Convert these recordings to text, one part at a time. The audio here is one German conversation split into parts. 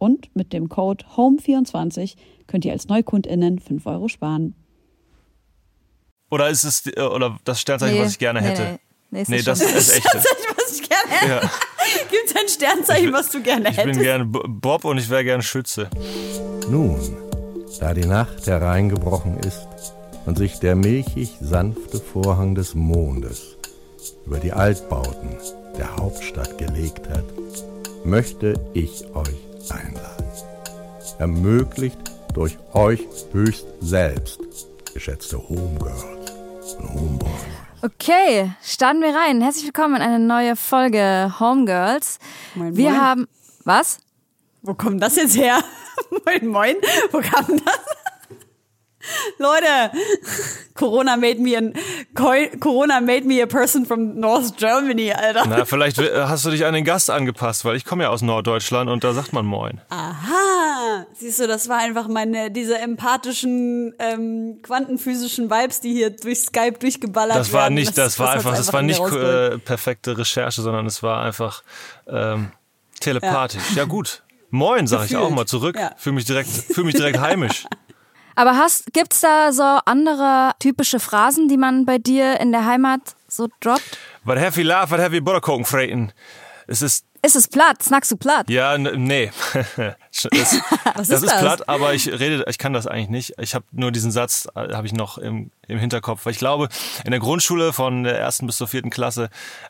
Und mit dem Code HOME24 könnt ihr als NeukundInnen 5 Euro sparen. Oder ist es äh, oder das Sternzeichen, Nee, was ich gerne nee, hätte? nee. Nee, das ist das echte. Sternzeichen, was ich gerne hätte. Ja. Gibt es ein Sternzeichen, was du gerne Ich bin hättest? gerne Bob und ich wäre gerne Schütze. Nun, da die Nacht hereingebrochen ist und sich der milchig sanfte Vorhang des Mondes über die Altbauten der Hauptstadt gelegt hat, möchte ich euch einladen. Ermöglicht durch euch höchst selbst, geschätzte Homegirls und Homeboys. Okay, starten wir rein. Herzlich willkommen in eine neue Folge Homegirls. Moin, Wir moin. haben. Was? Wo kommt das jetzt her? moin, moin. Wo kam das? Leute, Corona made me an Corona made me a person from North Germany, Alter. Na, vielleicht hast du dich an den Gast angepasst, weil ich komme ja aus Norddeutschland und da sagt man Moin. Aha, siehst du, das war einfach meine diese empathischen ähm, quantenphysischen Vibes, die hier durch Skype durchgeballert Das war werden. nicht, das, war hat's einfach, das war nicht äh, perfekte Recherche, sondern es war einfach ähm, telepathisch. Ja, gut. Moin, sag ich auch mal zurück. Ja. Fühl mich direkt, fühl mich direkt heimisch. Aber hast, gibt's da so andere typische Phrasen, die man bei dir in der Heimat so droppt? Was have laugh, what have you Butterkuchen? Es ist Ist es platt? Snackst du platt? Ja, nee. das, das ist ist, das? platt, aber ich rede, ich kann das eigentlich nicht. Ich habe nur diesen Satz, äh, habe ich noch im, im Hinterkopf. Weil ich glaube, in der Grundschule von der ersten bis zur vierten Klasse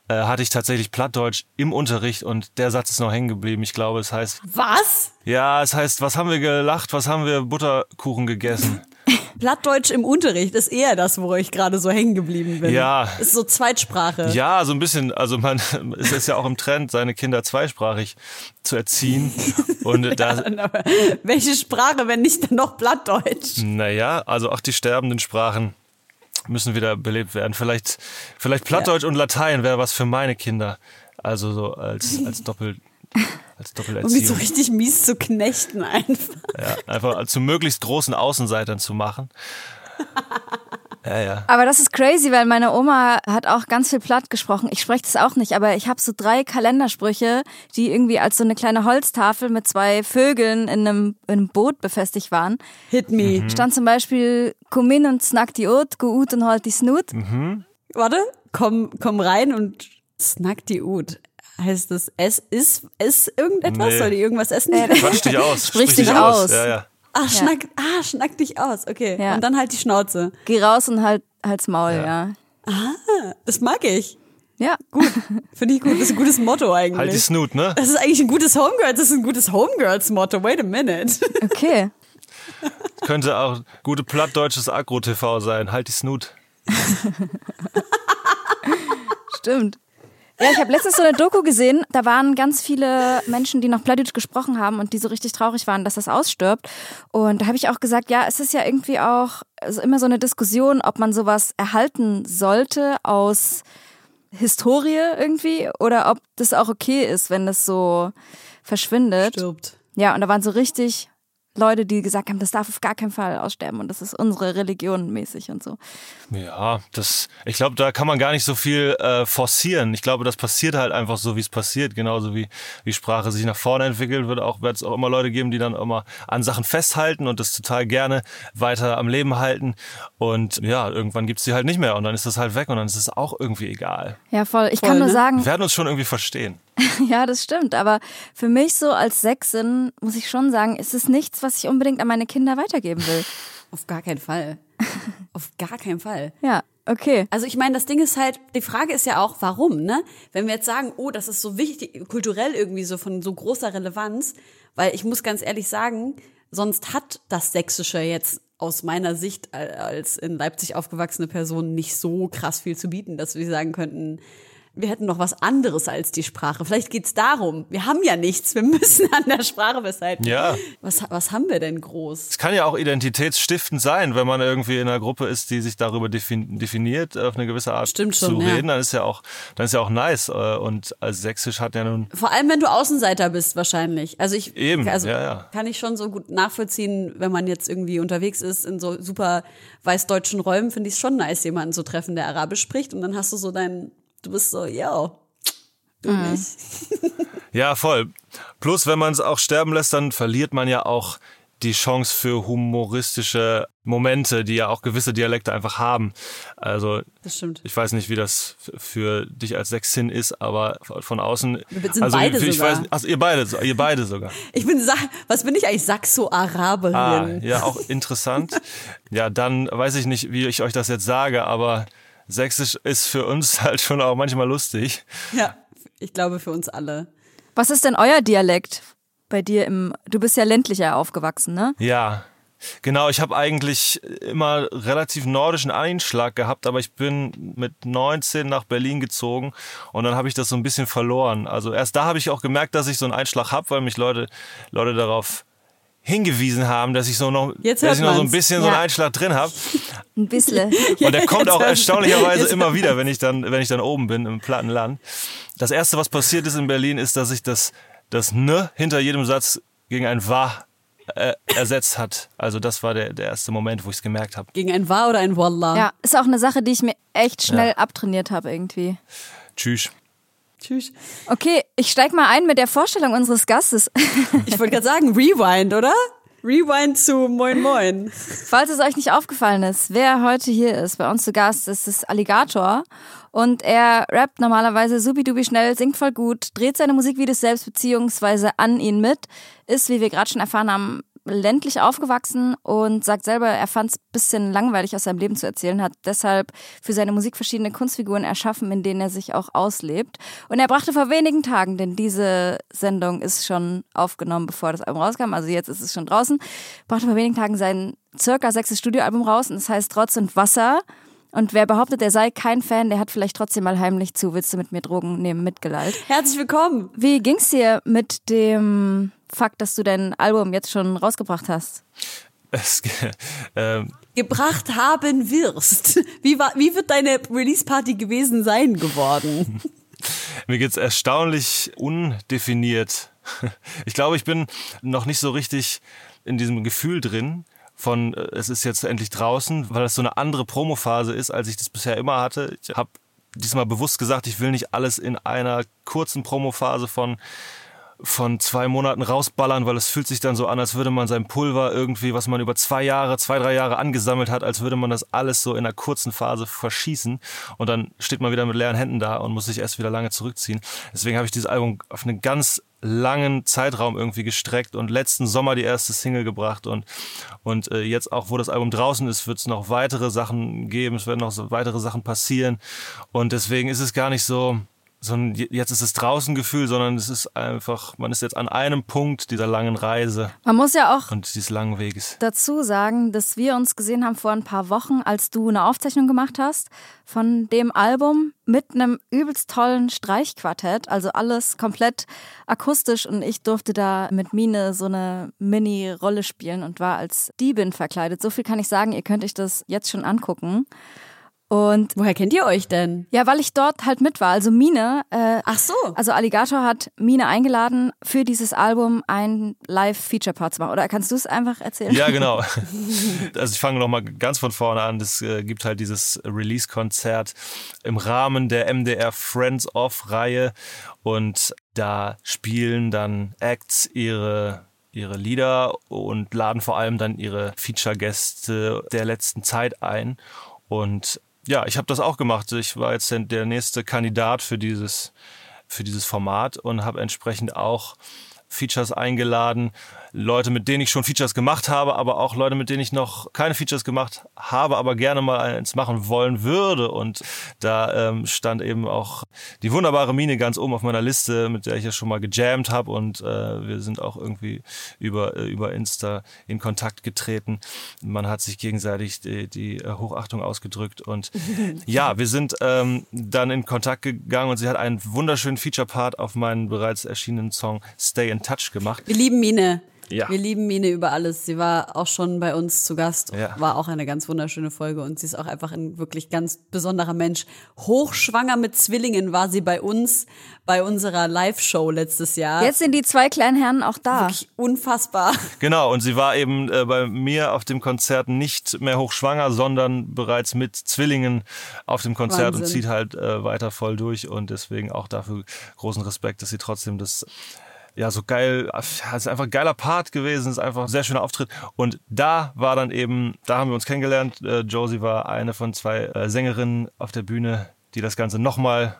äh, hatte ich tatsächlich Plattdeutsch im Unterricht und der Satz ist noch hängen geblieben. Ich glaube, es heißt, Was? ja, es heißt, was haben wir gelacht, was haben wir Butterkuchen gegessen? Plattdeutsch im Unterricht ist eher das, wo ich gerade so hängen geblieben bin. Ja. Ist so Zweitsprache. Ja, so ein bisschen. Also man, es ist ja auch im Trend, seine Kinder zweisprachig zu erziehen. Und da, Aber welche Sprache, wenn nicht dann noch Plattdeutsch? Naja, also auch die sterbenden Sprachen müssen wieder belebt werden. Vielleicht, vielleicht Plattdeutsch und Latein wäre was für meine Kinder. Also so als, als Doppel, als Um die so Doppelerziehung. richtig mies zu knechten einfach. Ja, einfach zu möglichst großen Außenseitern zu machen. Ja, ja. Aber das ist crazy, weil meine Oma hat auch ganz viel platt gesprochen. Ich spreche das auch nicht, aber ich habe so drei Kalendersprüche, die irgendwie als so eine kleine Holztafel mit zwei Vögeln in einem, in einem Boot befestigt waren. Hit me. Stand zum Beispiel, komm in und snack die Ut, go ut und halt die Snut. Warte, komm, komm rein und snack die Ut. Heißt das, es ist, ist irgendetwas? Nee. Soll die irgendwas essen? Quatsch dich aus. Sprich dich aus. Ja, ja. Ah, schnack, ah, schnack dich aus. Okay. Ja. Und dann halt die Schnauze. Geh raus und halt, halt's Maul, ja. Das mag ich. Ja. Gut. Finde ich gut. Das ist ein gutes Motto eigentlich. Halt die Snoot, ne? das ist eigentlich ein gutes Homegirls. Das ist ein gutes Homegirls-Motto. Wait a minute. Okay. Könnte auch gute plattdeutsches Agro-TV sein. Halt die Snoot. Stimmt. Ja, ich habe letztens so eine Doku gesehen, da waren ganz viele Menschen, die noch Plattdeutsch gesprochen haben und die so richtig traurig waren, dass das ausstirbt. Und da habe ich auch gesagt, ja, es ist ja irgendwie auch also immer so eine Diskussion, ob man sowas erhalten sollte aus Historie irgendwie oder ob das auch okay ist, wenn das so verschwindet. Stirbt. Ja, und da waren so richtig Leute, die gesagt haben, das darf auf gar keinen Fall aussterben und das ist unsere Religion mäßig und so. Ja, das, ich glaube, da kann man gar nicht so viel äh, forcieren. Ich glaube, das passiert halt einfach so, wie es passiert. Genauso wie, wie Sprache sich nach vorne entwickelt, wird auch, wird es auch immer Leute geben, die dann immer an Sachen festhalten und das total gerne weiter am Leben halten. Und ja, irgendwann gibt's die halt nicht mehr und dann ist das halt weg und dann ist es auch irgendwie egal. Ja, voll. Ich Voll, kann nur ne? sagen, Wir werden uns schon irgendwie verstehen. Ja, das stimmt. Aber für mich so als Sechsin muss ich schon sagen, ist es nichts, was ich unbedingt an meine Kinder weitergeben will. Auf gar keinen Fall. Auf gar keinen Fall. Ja, okay. Also ich meine, das Ding ist halt, die Frage ist ja auch, warum, ne? Wenn wir jetzt sagen, oh, das ist so wichtig, kulturell irgendwie so von so großer Relevanz, weil ich muss ganz ehrlich sagen, sonst hat das Sächsische jetzt aus meiner Sicht als in Leipzig aufgewachsene Person nicht so krass viel zu bieten, dass wir sagen könnten, wir hätten noch was anderes als die Sprache. Vielleicht geht's darum. Wir haben ja nichts. Wir müssen an der Sprache festhalten. Ja. Was, was haben wir denn groß? Es kann ja auch identitätsstiftend sein, wenn man irgendwie in einer Gruppe ist, die sich darüber definiert, auf eine gewisse Art Stimmt zu schon, ja. reden. Dann ist ja auch, dann ist ja auch nice. Äh, Und als Sächsisch hat ja nun Vor allem, wenn du Außenseiter bist, wahrscheinlich. Also ich Eben, also ja, ja. kann ich schon so gut nachvollziehen, wenn man jetzt irgendwie unterwegs ist in so super weißdeutschen Räumen, finde ich es schon nice, jemanden zu treffen, der Arabisch spricht. Und dann hast du so dein, du bist so, yo, du nicht. Ja, voll. Plus, wenn man es auch sterben lässt, dann verliert man ja auch die Chance für humoristische Momente, die ja auch gewisse Dialekte einfach haben. Also Das stimmt. ich weiß nicht, wie das für dich als Sechsin ist, aber von außen. Wir sind also beide ich sogar. weiß, also ihr beide, ihr beide sogar. Ich bin, Sa was bin ich eigentlich? Saxo-Araberin. Ah, ja, auch interessant. ja, dann weiß ich nicht, wie ich euch das jetzt sage, aber Sächsisch ist für uns halt schon auch manchmal lustig. ja, ich glaube für uns alle. Was ist denn euer Dialekt bei dir im, du bist ja ländlicher aufgewachsen, ne? Ja. Genau, ich habe eigentlich immer relativ nordischen Einschlag gehabt, aber ich bin mit 19 nach Berlin gezogen und dann habe ich das so ein bisschen verloren. Also erst da habe ich auch gemerkt, dass ich so einen Einschlag habe, weil mich Leute, Leute darauf hingewiesen haben, dass ich so noch, Jetzt dass ich noch so ein bisschen so einen Ja. Einschlag drin habe. Ein bisschen. Und der kommt jetzt auch erstaunlicherweise immer wieder, wenn ich dann, wenn ich dann oben bin im Plattenland. Das erste, was passiert ist in Berlin, ist, dass sich das, das Ne hinter jedem Satz gegen ein Wa äh, ersetzt hat. Also das war der, der erste Moment, wo ich es gemerkt habe. Gegen ein Wa oder ein Wallah? Ja, ist auch eine Sache, die ich mir echt schnell abtrainiert habe irgendwie. Tschüss. Tschüss. Okay, ich steig mal ein mit der Vorstellung unseres Gastes. Ich wollte gerade sagen, Rewind, oder? Rewind zu Moin Moin. Falls es euch nicht aufgefallen ist, wer heute hier ist, bei uns zu Gast, ist das Alligator. Und er rappt normalerweise subidubi schnell, singt voll gut, dreht seine Musikvideos selbst beziehungsweise an ihn mit, ist, wie wir gerade schon erfahren haben, ländlich aufgewachsen und sagt selber, er fand es bisschen langweilig aus seinem Leben zu erzählen, hat deshalb für seine Musik verschiedene Kunstfiguren erschaffen, in denen er sich auch auslebt. Und er brachte vor wenigen Tagen, denn diese Sendung ist schon aufgenommen, bevor das Album rauskam, also jetzt ist es schon draußen, brachte vor wenigen Tagen sein circa sechstes Studioalbum raus und es heißt Trotz und Wasser. Und wer behauptet, er sei kein Fan, der hat vielleicht trotzdem mal heimlich zu Willst du mit mir Drogen nehmen mitgelallt. Herzlich willkommen. Wie ging's dir mit dem Fakt, dass du dein Album jetzt schon rausgebracht hast? Es, ähm, Gebracht haben wirst. Wie, war, wie wird deine Release-Party gewesen sein geworden? mir geht's erstaunlich undefiniert. Ich glaube, ich bin noch nicht so richtig in diesem Gefühl drin von äh, es ist jetzt endlich draußen, weil das so eine andere Promophase ist, als ich das bisher immer hatte. Ich habe diesmal bewusst gesagt, ich will nicht alles in einer kurzen Promophase von von zwei Monaten rausballern, weil es fühlt sich dann so an, als würde man sein Pulver irgendwie, was man über zwei Jahre, zwei, drei Jahre angesammelt hat, als würde man das alles so in einer kurzen Phase verschießen und dann steht man wieder mit leeren Händen da und muss sich erst wieder lange zurückziehen. Deswegen habe ich dieses Album auf einen ganz langen Zeitraum irgendwie gestreckt und letzten Sommer die erste Single gebracht und und äh, jetzt auch, wo das Album draußen ist, wird es noch weitere Sachen geben, es werden noch so weitere Sachen passieren und deswegen ist es gar nicht so so ein jetzt ist es draußen Gefühl, sondern es ist einfach, man ist jetzt an einem Punkt dieser langen Reise Man muss ja auch und dieses langen Weges. dazu sagen, dass wir uns gesehen haben vor ein paar Wochen, als du eine Aufzeichnung gemacht hast von dem Album mit einem übelst tollen Streichquartett, also alles komplett akustisch und ich durfte da mit Mine so eine Mini-Rolle spielen und war als Diebin verkleidet. So viel kann ich sagen, ihr könnt euch das jetzt schon angucken. Und Woher kennt ihr euch denn? ja, weil ich dort halt mit war. Also Mine, äh, Ach so. also Alligator hat Mine eingeladen, für dieses Album ein Live-Feature-Part zu machen. Oder kannst du es einfach erzählen? Ja, genau. Also ich fange noch mal ganz von vorne an. Es äh, gibt halt dieses Release-Konzert im Rahmen der MDR Friends of-Reihe und da spielen dann Acts ihre ihre Lieder und laden vor allem dann ihre Feature-Gäste der letzten Zeit ein und ja, ich habe das auch gemacht. Ich war jetzt der- nächste Kandidat für dieses für dieses Format und habe entsprechend auch Features eingeladen, Leute, mit denen ich schon Features gemacht habe, aber auch Leute, mit denen ich noch keine Features gemacht habe, aber gerne mal eins machen wollen würde. Und da ähm, stand eben auch die wunderbare Mine ganz oben auf meiner Liste, mit der ich ja schon mal gejammt habe und äh, wir sind auch irgendwie über, äh, über Insta in Kontakt getreten. Man hat sich gegenseitig die, die Hochachtung ausgedrückt und ja, wir sind ähm, dann in Kontakt gegangen und sie hat einen wunderschönen Feature-Part auf meinen bereits erschienenen Song Stay in Touch gemacht. Wir lieben Mine. Ja. Wir lieben Mine über alles. Sie war auch schon bei uns zu Gast, Ja. war auch eine ganz wunderschöne Folge und sie ist auch einfach ein wirklich ganz besonderer Mensch. Hochschwanger mit Zwillingen war sie bei uns bei unserer Live-Show letztes Jahr. Jetzt sind die zwei kleinen Herren auch da. Wirklich unfassbar. Genau, und sie war eben äh, bei mir auf dem Konzert nicht mehr hochschwanger, sondern bereits mit Zwillingen auf dem Konzert und Wahnsinn. zieht halt äh, weiter voll durch und deswegen auch dafür großen Respekt, dass sie trotzdem das ja so geil, ja, ist einfach ein geiler Part gewesen, ist einfach ein sehr schöner Auftritt und da war dann eben, da haben wir uns kennengelernt, äh, Josie war eine von zwei äh, Sängerinnen auf der Bühne, die das Ganze nochmal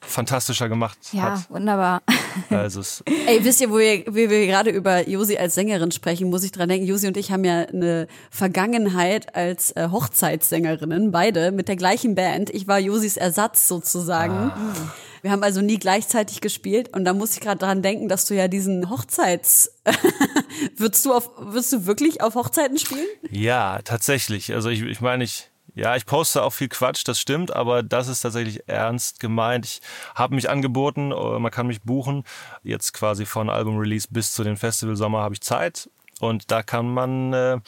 fantastischer gemacht Ja, hat. wunderbar. Also es, Ey, wisst ihr, wo wir, wie wir gerade über Josi als Sängerin sprechen, muss ich dran denken, Josi und ich haben ja eine Vergangenheit als äh, Hochzeitssängerinnen, beide mit der gleichen Band. Ich war Josis Ersatz sozusagen. Wir haben also nie gleichzeitig gespielt und da muss ich gerade dran denken, dass du ja diesen Hochzeits würdest du auf würdest du wirklich auf Hochzeiten spielen? Ja, tatsächlich. Also ich, ich meine, ich, ja, ich poste auch viel Quatsch, das stimmt, aber das ist tatsächlich ernst gemeint. Ich habe mich angeboten, äh, man kann mich buchen. Jetzt quasi von Album-Release bis zu den Festivalsommer habe ich Zeit. Und da kann man äh,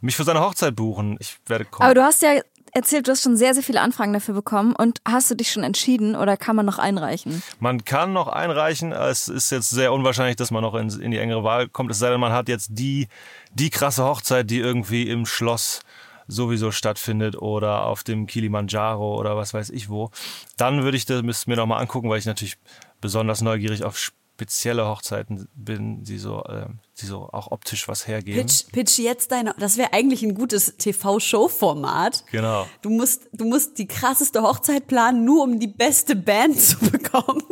mich für seine Hochzeit buchen. Ich werde kommen. Aber du hast ja erzählt, du hast schon sehr, sehr viele Anfragen dafür bekommen. Und hast du dich schon entschieden oder kann man noch einreichen? Man kann noch einreichen. Es ist jetzt sehr unwahrscheinlich, dass man noch in, in die engere Wahl kommt. Es sei denn, man hat jetzt die, die krasse Hochzeit, die irgendwie im Schloss sowieso stattfindet oder auf dem Kilimanjaro oder was weiß ich wo. Dann würde ich das mir noch mal angucken, weil ich natürlich besonders neugierig auf spezielle Hochzeiten bin, die so, äh, die so auch optisch was hergeben. Pitch, pitch jetzt deine, das wäre eigentlich ein gutes TV-Show-Format. Genau. Du musst, du musst die krasseste Hochzeit planen, nur um die beste Band zu bekommen.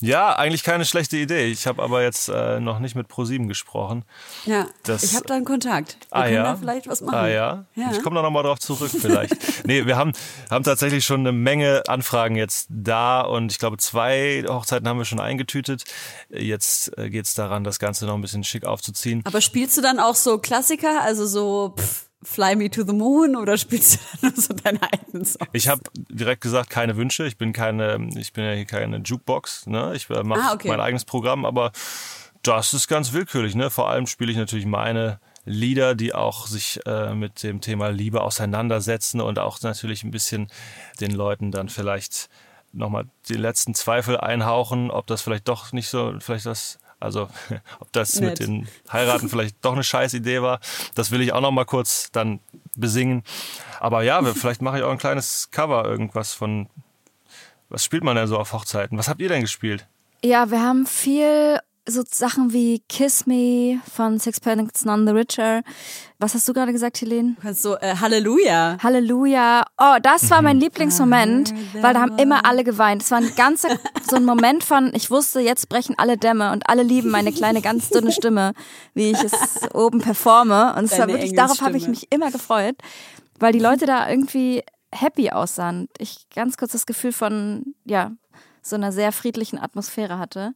Ja, eigentlich keine schlechte Idee. Ich habe aber jetzt äh, noch nicht mit ProSieben gesprochen. Ja, Das- ich habe da einen Kontakt. Wir Ah können ja. da vielleicht was machen. Ah ja. Ja. Ich komme da nochmal drauf zurück vielleicht. nee, wir haben, haben tatsächlich schon eine Menge Anfragen jetzt da und ich glaube, zwei Hochzeiten haben wir schon eingetütet. Jetzt äh, geht's daran, das Ganze noch ein bisschen schick aufzuziehen. Aber spielst du dann auch so Klassiker, also so pff, Fly Me to the Moon oder spielst du dann so deine eigenen Songs? Ich habe direkt gesagt, keine Wünsche. Ich bin keine, ich bin ja hier keine Jukebox. Ne? Ich äh, mache Ah, okay. mein eigenes Programm, aber das ist ganz willkürlich. Ne? Vor allem spiele ich natürlich meine Lieder, die auch sich äh, mit dem Thema Liebe auseinandersetzen und auch natürlich ein bisschen den Leuten dann vielleicht nochmal den letzten Zweifel einhauchen, ob das vielleicht doch nicht so, vielleicht das, also ob das Nett. mit den Heiraten vielleicht doch eine scheiß Idee war. Das will ich auch nochmal kurz dann besingen. Aber ja, vielleicht mache ich auch ein kleines Cover, irgendwas von, was spielt man denn so auf Hochzeiten? Was habt ihr denn gespielt? Ja, wir haben viel so Sachen wie Kiss Me von Sixpence None the Richer. Was hast du gerade gesagt, Helene? Du kannst so äh, Halleluja. Halleluja. Oh, das war mein Lieblingsmoment, weil da haben immer alle geweint. Es war ein ganzer, so ein Moment von, ich wusste, jetzt brechen alle Dämme und alle lieben meine kleine, ganz dünne Stimme, wie ich es oben performe. Und es war wirklich, darauf habe ich mich immer gefreut, weil die Leute da irgendwie happy aussahen. Ich ganz kurz das Gefühl von, ja, so einer sehr friedlichen Atmosphäre hatte.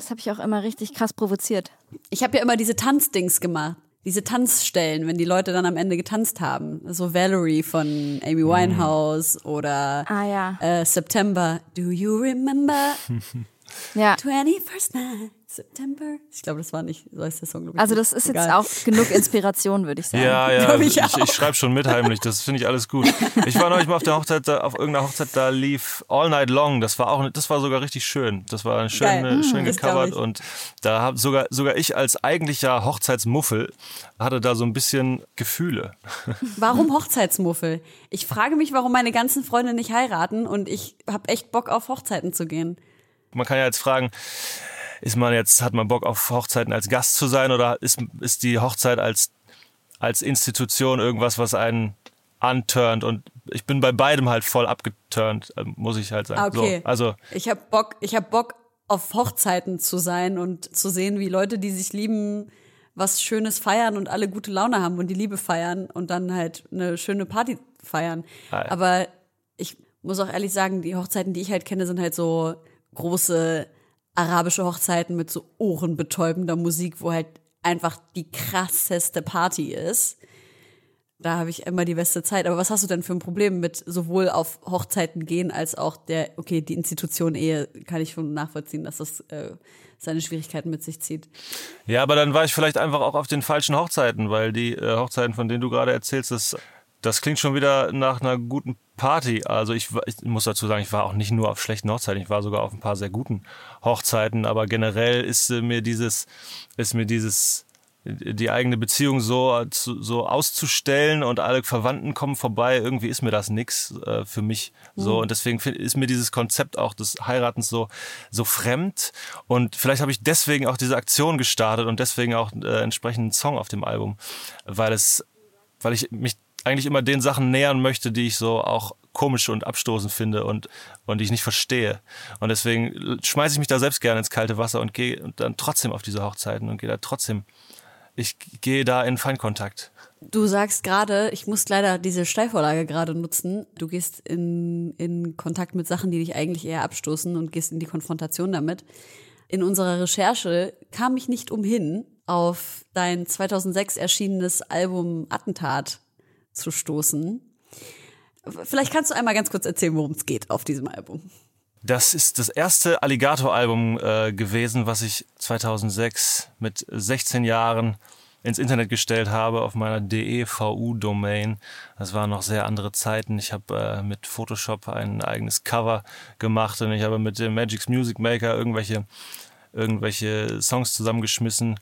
Das habe ich auch immer richtig krass provoziert. Ich habe ja immer diese Tanzdings gemacht. Diese Tanzstellen, wenn die Leute dann am Ende getanzt haben. So Valerie von Amy Winehouse oder Ah, ja. äh, September. Do you remember Ja. 21st night September? Ich glaube, das war nicht, so heißt der Song. ich, Also das ist jetzt Egal. auch genug Inspiration, würde ich sagen. Ja, ja, ich ich, ich, schreibe schon mit heimlich, das finde ich alles gut. Ich war neulich mal auf der Hochzeit, da, auf irgendeiner Hochzeit, da lief All Night Long, das war auch, das war sogar richtig schön. Das war schön, Geil. schön Mm, das glaub gecovert und da hab sogar, sogar ich als eigentlicher Hochzeitsmuffel hatte da so ein bisschen Gefühle. Warum Hochzeitsmuffel? Ich frage mich, warum meine ganzen Freunde nicht heiraten und ich habe echt Bock auf Hochzeiten zu gehen. Man kann ja jetzt fragen, ist man jetzt, hat man Bock auf Hochzeiten als Gast zu sein oder ist, ist die Hochzeit als, als Institution irgendwas, was einen unturned und ich bin bei beidem halt voll abgeturnt, äh, muss ich halt sagen. Okay. So, also Ich habe Bock, ich habe Bock auf Hochzeiten zu sein und zu sehen, wie Leute, die sich lieben, was Schönes feiern und alle gute Laune haben und die Liebe feiern und dann halt eine schöne Party feiern. Ah, ja. Aber ich muss auch ehrlich sagen, die Hochzeiten, die ich halt kenne, sind halt so große arabische Hochzeiten mit so ohrenbetäubender Musik, wo halt einfach die krasseste Party ist. Da habe ich immer die beste Zeit. Aber was hast du denn für ein Problem mit sowohl auf Hochzeiten gehen als auch der, okay, die Institution Ehe, kann ich schon nachvollziehen, dass das äh, seine Schwierigkeiten mit sich zieht. Ja, aber dann war ich vielleicht einfach auch auf den falschen Hochzeiten, weil die äh, Hochzeiten, von denen du gerade erzählst, das, das klingt schon wieder nach einer guten Party. Also ich, ich muss dazu sagen, ich war auch nicht nur auf schlechten Hochzeiten, ich war sogar auf ein paar sehr guten Hochzeiten, aber generell ist äh, mir dieses, ist mir dieses die eigene Beziehung so, so auszustellen und alle Verwandten kommen vorbei, irgendwie ist mir das nix äh, für mich so. Und deswegen ist mir dieses Konzept auch des Heiratens so so fremd. Und vielleicht habe ich deswegen auch diese Aktion gestartet und deswegen auch äh, entsprechenden Song auf dem Album, weil es weil ich mich eigentlich immer den Sachen nähern möchte, die ich so auch komisch und abstoßend finde und, und die ich nicht verstehe. Und deswegen schmeiße ich mich da selbst gerne ins kalte Wasser und gehe dann trotzdem auf diese Hochzeiten und gehe da trotzdem, ich gehe da in Feinkontakt. Du sagst gerade, ich muss leider diese Steilvorlage gerade nutzen. Du gehst in, in Kontakt mit Sachen, die dich eigentlich eher abstoßen und gehst in die Konfrontation damit. In unserer Recherche kam ich nicht umhin, auf dein 2006 erschienenes Album Attentat zu stoßen. Vielleicht kannst du einmal ganz kurz erzählen, worum es geht auf diesem Album. Das ist das erste Alligator-Album äh, gewesen, was ich 2006 mit 16 Jahren ins Internet gestellt habe auf meiner DEVU-Domain. Das waren noch sehr andere Zeiten. Ich habe äh, mit Photoshop ein eigenes Cover gemacht und ich habe mit dem Magic's Music Maker irgendwelche, irgendwelche Songs zusammengeschmissen,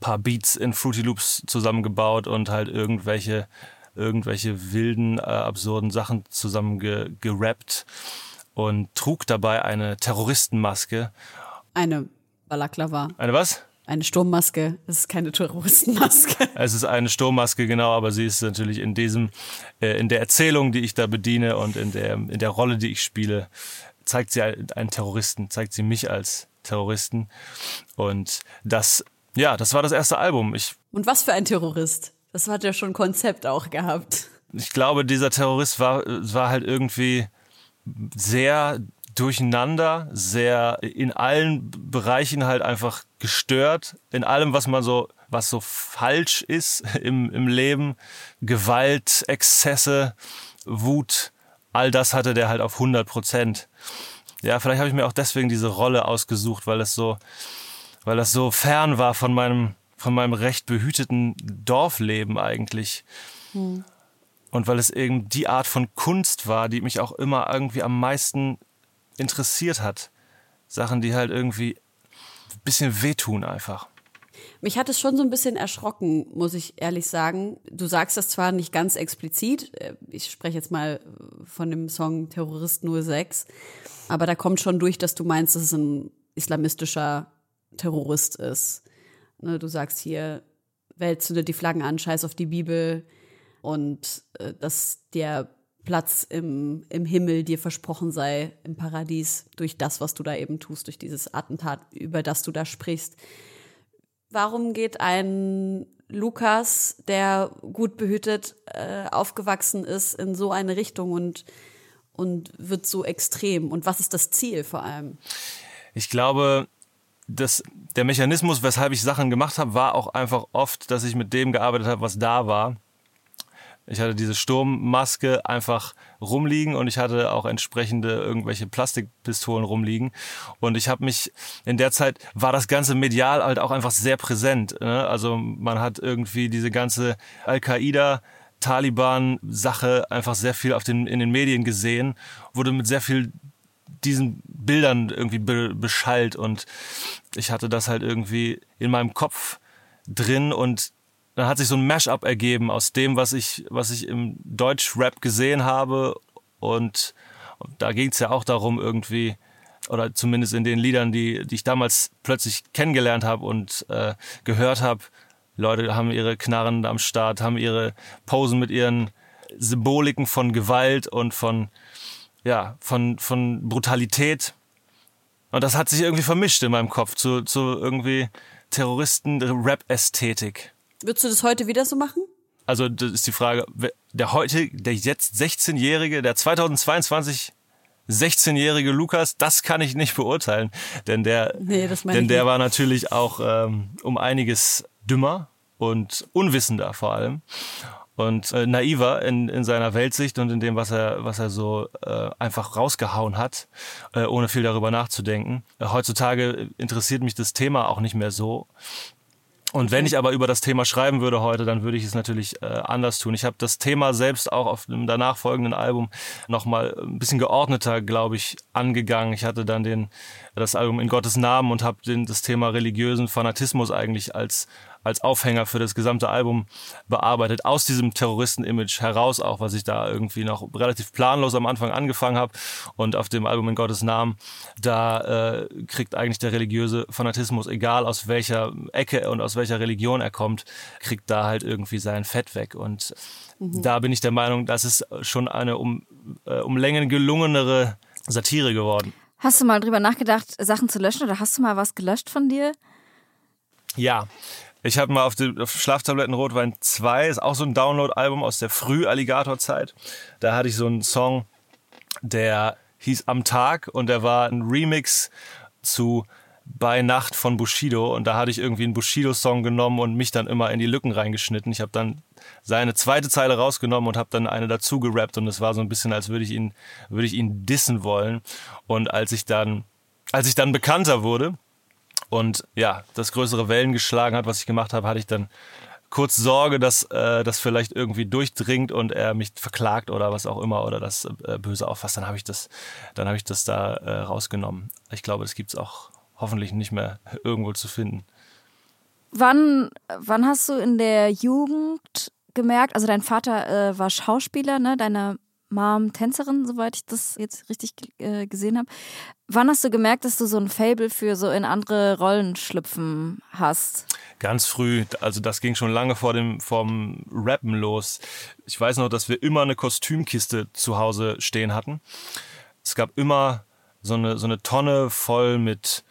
paar Beats in Fruity Loops zusammengebaut und halt irgendwelche, irgendwelche wilden, äh, absurden Sachen zusammengerappt. Ge gerappt und trug dabei eine Terroristenmaske. Eine Balaklava, Eine was? eine Sturmmaske. Das ist keine Terroristenmaske. Es ist eine Sturmmaske, genau, aber sie ist natürlich in diesem, äh, in der Erzählung, die ich da bediene und in der, in der Rolle, die ich spiele, zeigt sie einen Terroristen, zeigt sie mich als Terroristen. Und das, ja, das war das erste Album. Ich, Und was für ein Terrorist. Das hat ja schon Konzept auch gehabt. ich glaube, dieser Terrorist war, war halt irgendwie sehr durcheinander, sehr in allen Bereichen halt einfach gestört, in allem, was man so, was so falsch ist im, im Leben, Gewalt, Exzesse, Wut, all das hatte der halt auf 100 Prozent. Ja, vielleicht habe ich mir auch deswegen diese Rolle ausgesucht, weil es so, weil das so fern war von meinem, von meinem recht behüteten Dorfleben eigentlich. Und weil es eben die Art von Kunst war, die mich auch immer irgendwie am meisten interessiert hat. Sachen, die halt irgendwie ein bisschen wehtun einfach. Mich hat es schon so ein bisschen erschrocken, muss ich ehrlich sagen. Du sagst das zwar nicht ganz explizit, äh, ich spreche jetzt mal von dem Song Terrorist 06, aber da kommt schon durch, dass du meinst, dass es ein islamistischer Terrorist ist. Ne, du sagst hier, Welt zündet die Flaggen an, scheiß auf die Bibel und äh, dass der Platz im, im Himmel dir versprochen sei, im Paradies, durch das, was du da eben tust, durch dieses Attentat, über das du da sprichst. Warum geht ein Lukas, der gut behütet äh, aufgewachsen ist, in so eine Richtung und, und wird so extrem? Und was ist das Ziel vor allem? Ich glaube, dass der Mechanismus, weshalb ich Sachen gemacht habe, war auch einfach oft, dass ich mit dem gearbeitet habe, was da war. Ich hatte diese Sturmmaske einfach rumliegen und ich hatte auch entsprechende irgendwelche Plastikpistolen rumliegen. Und ich habe mich in der Zeit war das ganze medial halt auch einfach sehr präsent. Ne? Also man hat irgendwie diese ganze Al-Qaida Taliban-Sache einfach sehr viel auf den, in den Medien gesehen, wurde mit sehr viel diesen Bildern irgendwie be beschallt und ich hatte das halt irgendwie in meinem Kopf drin und dann hat sich so ein Mashup ergeben aus dem, was ich, was ich im Deutsch-Rap gesehen habe und, und da ging es ja auch darum irgendwie, oder zumindest in den Liedern, die, die ich damals plötzlich kennengelernt habe und äh, gehört habe, Leute haben ihre Knarren am Start, haben ihre Posen mit ihren Symboliken von Gewalt und von, ja, von, von Brutalität. Und das hat sich irgendwie vermischt in meinem Kopf zu, zu irgendwie Terroristen-Rap-Ästhetik. Würdest du das heute wieder so machen? Also das ist die Frage, der heute, der jetzt 16-Jährige, der 2022 16-jährige Lukas, das kann ich nicht beurteilen, denn der, Nee, denn der nicht. war natürlich auch ähm, um einiges dümmer und unwissender vor allem und äh, naiver in, in seiner Weltsicht und in dem, was er, was er so äh, einfach rausgehauen hat, äh, ohne viel darüber nachzudenken. Äh, heutzutage interessiert mich das Thema auch nicht mehr so. Und wenn ich aber über das Thema schreiben würde heute, dann würde ich es natürlich äh, anders tun. Ich habe das Thema selbst auch auf dem danach folgenden Album nochmal ein bisschen geordneter, glaube ich, angegangen. Ich hatte dann den, das Album in Gottes Namen und habe das Thema religiösen Fanatismus eigentlich als als Aufhänger für das gesamte Album bearbeitet, aus diesem Terroristen-Image heraus auch, was ich da irgendwie noch relativ planlos am Anfang angefangen habe. Und auf dem Album in Gottes Namen, da äh, kriegt eigentlich der religiöse Fanatismus, egal aus welcher Ecke und aus welcher Religion er kommt, kriegt da halt irgendwie sein Fett weg. Und da bin ich der Meinung, das ist schon eine um, äh, um Längen gelungenere Satire geworden. Hast du mal drüber nachgedacht, Sachen zu löschen oder hast du mal was gelöscht von dir? Ja. Ich habe mal auf, die, auf Schlaftabletten Rotwein 2, ist auch so ein Download-Album aus der Früh-Alligator-Zeit. Da hatte ich so einen Song, der hieß Am Tag und der war ein Remix zu Bei Nacht von Bushido. Und da hatte ich irgendwie einen Bushido-Song genommen und mich dann immer in die Lücken reingeschnitten. Ich habe dann seine zweite Zeile rausgenommen und habe dann eine dazu gerappt und es war so ein bisschen, als würde ich ihn, würde ich ihn dissen wollen. Und als ich dann, als ich dann bekannter wurde, und ja, das größere Wellen geschlagen hat, was ich gemacht habe, hatte ich dann kurz Sorge, dass äh, das vielleicht irgendwie durchdringt und er mich verklagt oder was auch immer oder das äh, böse auffasst. Dann habe ich das, dann habe ich das da äh, rausgenommen. Ich glaube, das gibt's auch hoffentlich nicht mehr irgendwo zu finden. Wann, wann hast du in der Jugend gemerkt, also dein Vater äh, war Schauspieler, ne? deine Mom Tänzerin, soweit ich das jetzt richtig äh, gesehen habe. Wann hast du gemerkt, dass du so ein Fable für so in andere Rollen schlüpfen hast? Ganz früh, also das ging schon lange vor dem vom Rappen los. Ich weiß noch, dass wir immer eine Kostümkiste zu Hause stehen hatten. Es gab immer so eine so eine Tonne voll mit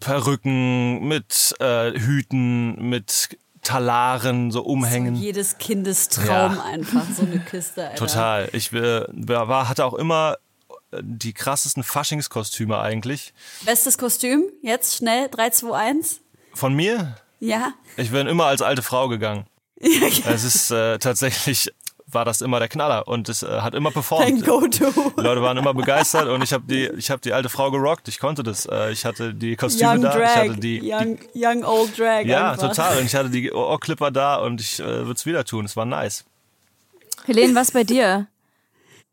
Perücken, mit äh, Hüten, mit Talaren, so Umhängen. So jedes Kindestraum Ja. einfach, so eine Kiste. Alter. Total. Ich äh, war, hatte auch immer äh, die krassesten Faschingskostüme eigentlich. Bestes Kostüm, jetzt schnell, 3, 2, 1. Von mir? Ja. Ich bin immer als alte Frau gegangen. Es ist äh, tatsächlich war das immer der Knaller und es äh, hat immer Dein performt. Go-To. Die Leute waren immer begeistert und ich habe die ich habe die alte Frau gerockt. Ich konnte das. Äh, ich hatte die Kostüme Young da, ich Drag. hatte die, young, young Old Drag. die ja einfach. total und ich hatte die Ohrclipper da und ich äh, würde es wieder tun. Es war nice. Helene, was bei dir?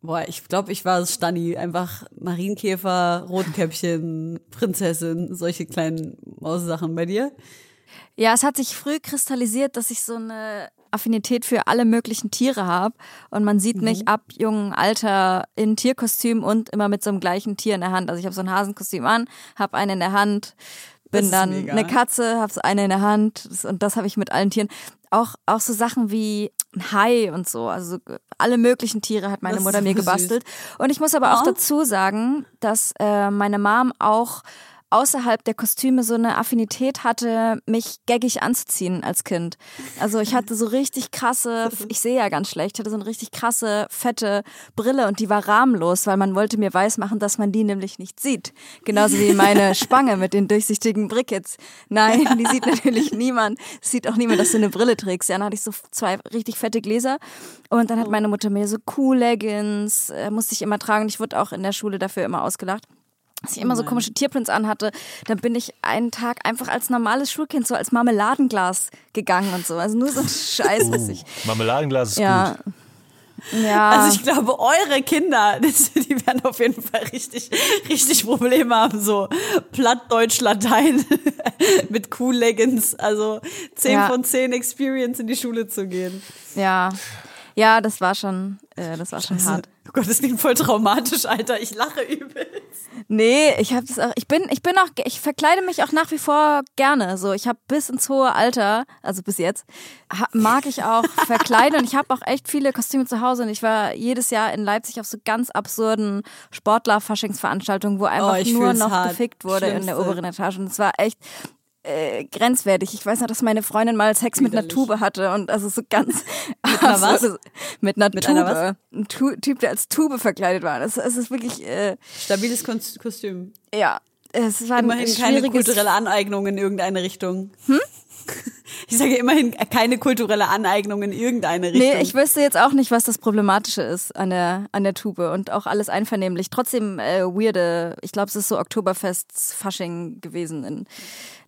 Boah, ich glaube, ich war Stanni. Einfach Marienkäfer, Rotkäppchen, Prinzessin, solche kleinen Maussachen bei dir. Ja, es hat sich früh kristallisiert, dass ich so eine Affinität für alle möglichen Tiere habe. Und man sieht mich ab jungem Alter in Tierkostüm und immer mit so einem gleichen Tier in der Hand. Also ich habe so ein Hasenkostüm an, habe einen in der Hand, bin dann mega. eine Katze, habe eine in der Hand. Und das habe ich mit allen Tieren. Auch, auch so Sachen wie ein Hai und so. Also so alle möglichen Tiere hat meine Das Mutter mir so süß. gebastelt. Und ich muss aber auch Oh. dazu sagen, dass äh, meine Mom auch außerhalb der Kostüme so eine Affinität hatte, mich gaggig anzuziehen als Kind. Also ich hatte so richtig krasse, ich sehe ja ganz schlecht, ich hatte so eine richtig krasse, fette Brille und die war rahmenlos, weil man wollte mir weismachen, dass man die nämlich nicht sieht. Genauso wie meine Spange mit den durchsichtigen Brickets. Nein, die sieht natürlich niemand. Sieht auch niemand, dass du eine Brille trägst. Ja, dann hatte ich so zwei richtig fette Gläser und dann hat meine Mutter mir so cool Leggings, äh, musste ich immer tragen. Ich wurde auch in der Schule dafür immer ausgelacht dass ich immer so komische Tierprints anhatte, dann bin ich einen Tag einfach als normales Schulkind so als Marmeladenglas gegangen und so. Also nur so ein Scheiß, was ich. Marmeladenglas ist Ja. gut. Ja. Also ich glaube, eure Kinder, die werden auf jeden Fall richtig, richtig Probleme haben. So Plattdeutsch, Latein mit Cool-Leggings. Also 10 Ja. von 10 Experience in die Schule zu gehen. ja. Ja, das war schon, äh, das war schon hart. Oh Gott, das klingt voll traumatisch, Alter. Ich lache übelst. Nee, ich habe das auch. Ich bin, ich bin auch, ich verkleide mich auch nach wie vor gerne. So, ich habe bis ins hohe Alter, also bis jetzt, mag ich auch verkleiden. und ich habe auch echt viele Kostüme zu Hause. Und ich war jedes Jahr in Leipzig auf so ganz absurden Sportler-Faschingsveranstaltungen, wo einfach Oh, nur noch hart. gefickt wurde in der Schlimmste. oberen Etage. Und es war echt äh, grenzwertig. Ich weiß noch, dass meine Freundin mal Sex mit einer Widerlich. Tube hatte und also so ganz mit einer was? Mit einer Mit Tube. einer was? Ein tu Typ, der als Tube verkleidet war. Das, es ist wirklich, äh, Stabiles Kos- Kostüm. ja, es war Immerhin ein keine kulturelle Aneignung in irgendeine Richtung. Hm? Ich sage immerhin keine kulturelle Aneignung in irgendeine Richtung. Nee, ich wüsste jetzt auch nicht, was das Problematische ist an der, an der Tube und auch alles einvernehmlich. Trotzdem äh, weirde, ich glaube, es ist so Oktoberfest-Fasching gewesen in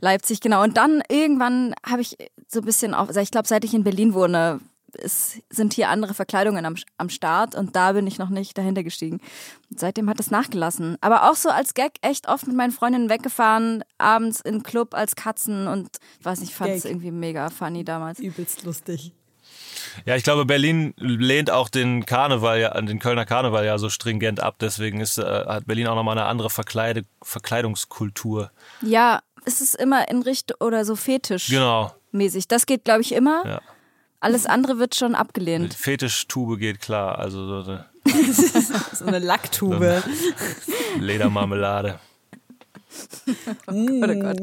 Leipzig, genau. Und dann irgendwann habe ich so ein bisschen auf, also ich glaube, seit ich in Berlin wohne, es sind hier andere Verkleidungen am, am Start und da bin ich noch nicht dahinter gestiegen. Und seitdem hat es nachgelassen. Aber auch so als Gag echt oft mit meinen Freundinnen weggefahren, abends in Club als Katzen und ich weiß nicht, fand es irgendwie mega funny damals. Übelst lustig. Ja, ich glaube, Berlin lehnt auch den Karneval ja, den Kölner Karneval ja so stringent ab. Deswegen ist, äh, hat Berlin auch nochmal eine andere Verkleide, Verkleidungskultur. Ja, es ist immer in Richtung oder so fetischmäßig. Genau. Das geht, glaube ich, immer. Ja. Alles andere wird schon abgelehnt. Fetischtube geht klar. Also so eine So eine Lacktube. Ledermarmelade. Oh Gott.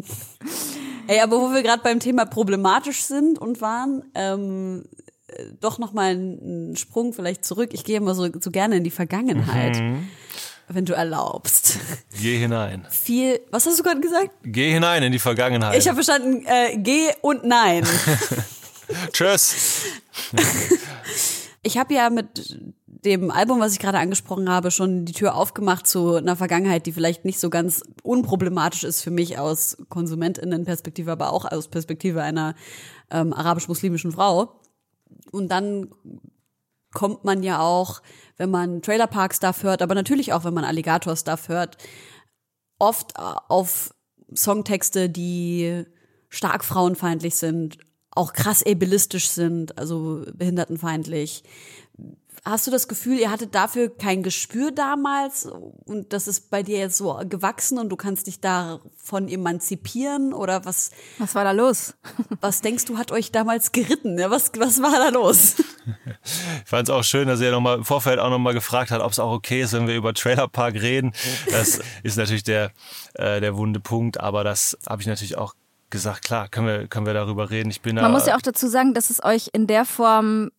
Ey, aber wo wir gerade beim Thema problematisch sind und waren, ähm, äh, doch noch mal einen Sprung vielleicht zurück. Ich gehe immer so, so gerne in die Vergangenheit, wenn du erlaubst. Geh hinein. Viel, was hast du gerade gesagt? Geh hinein in die Vergangenheit. Ich habe verstanden, äh, geh und nein. Tschüss. Ich habe ja mit dem Album, was ich gerade angesprochen habe, schon die Tür aufgemacht zu einer Vergangenheit, die vielleicht nicht so ganz unproblematisch ist für mich aus KonsumentInnen-Perspektive, aber auch aus Perspektive einer ähm, arabisch-muslimischen Frau. Und dann kommt man ja auch, wenn man Trailerpark Stuff hört, aber natürlich auch, wenn man Alligator Stuff hört, oft auf Songtexte, die stark frauenfeindlich sind, auch krass ableistisch sind, also behindertenfeindlich. Hast du das Gefühl, ihr hattet dafür kein Gespür damals und das ist bei dir jetzt so gewachsen und du kannst dich davon emanzipieren oder was, Was war da los? Was denkst du, hat euch damals geritten? Was, was war da los? Ich fand es auch schön, dass er noch mal im Vorfeld auch nochmal gefragt hat, ob es auch okay ist, wenn wir über Trailerpark reden. Das ist natürlich der, äh, der wunde Punkt, aber das habe ich natürlich auch gesagt, klar, können wir, können wir darüber reden. Ich bin da, Man muss ja auch dazu sagen, dass es euch in der Form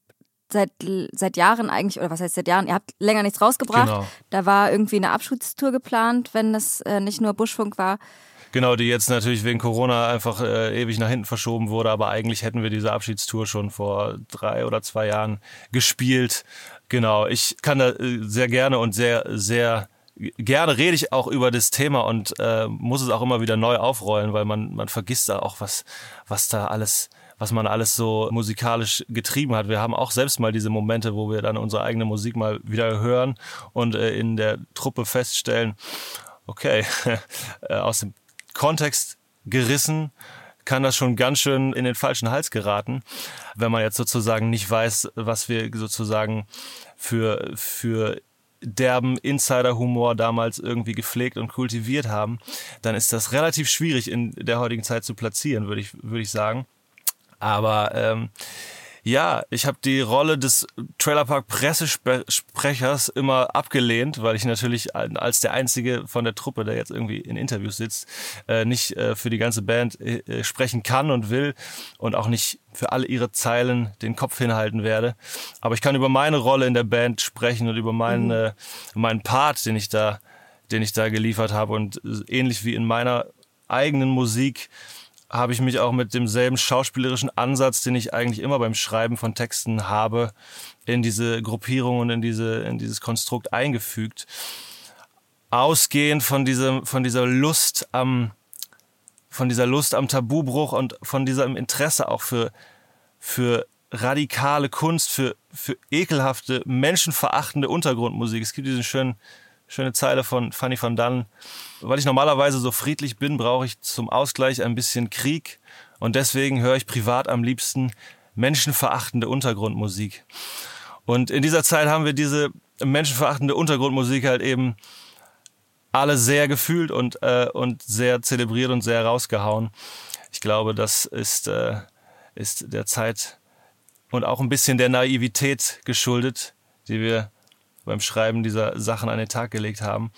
seit, seit Jahren eigentlich, oder was heißt seit Jahren, ihr habt länger nichts rausgebracht. Genau. Da war irgendwie eine Abschutztour geplant, wenn das äh, nicht nur Buschfunk war. Genau, die jetzt natürlich wegen Corona einfach äh, ewig nach hinten verschoben wurde, aber eigentlich hätten wir diese Abschiedstour schon vor drei oder zwei Jahren gespielt. Genau, ich kann da äh, sehr gerne und sehr, sehr gerne rede ich auch über das Thema und äh, muss es auch immer wieder neu aufrollen, weil man, man vergisst da auch, was, was da alles was man alles so musikalisch getrieben hat. Wir haben auch selbst mal diese Momente, wo wir dann unsere eigene Musik mal wieder hören und äh, in der Truppe feststellen, okay, äh, aus dem Kontext gerissen, kann das schon ganz schön in den falschen Hals geraten, wenn man jetzt sozusagen nicht weiß, was wir sozusagen für, für derben Insider-Humor damals irgendwie gepflegt und kultiviert haben, dann ist das relativ schwierig in der heutigen Zeit zu platzieren, würde ich, würde ich sagen. Aber ähm, ja, ich habe die Rolle des Trailerpark Pressesprechers immer abgelehnt, weil ich natürlich als der einzige von der Truppe, der jetzt irgendwie in Interviews sitzt, äh, nicht äh, für die ganze Band äh, sprechen kann und will und auch nicht für alle ihre Zeilen den Kopf hinhalten werde. Aber ich kann über meine Rolle in der Band sprechen und über meinen, äh, meinen Part, den ich da, den ich da geliefert habe und ähnlich wie in meiner eigenen Musik habe ich mich auch mit demselben schauspielerischen Ansatz, den ich eigentlich immer beim Schreiben von Texten habe, in diese Gruppierung und in, diese, in dieses Konstrukt eingefügt. Ausgehend von, diesem, von dieser Lust am, von dieser Lust am Tabubruch und von diesem Interesse auch für, für radikale Kunst, für, für ekelhafte, menschenverachtende Untergrundmusik. Es gibt diesen schönen, schöne Zeile von Fanny van Dunn. Weil ich normalerweise so friedlich bin, brauche ich zum Ausgleich ein bisschen Krieg. Und deswegen höre ich privat am liebsten menschenverachtende Untergrundmusik. Und in dieser Zeit haben wir diese, menschenverachtende Untergrundmusik halt eben alle sehr gefühlt und, äh, und sehr zelebriert und sehr rausgehauen. Ich glaube, das ist, äh, ist der Zeit und auch ein bisschen der Naivität geschuldet, die wir beim Schreiben dieser Sachen an den Tag gelegt haben.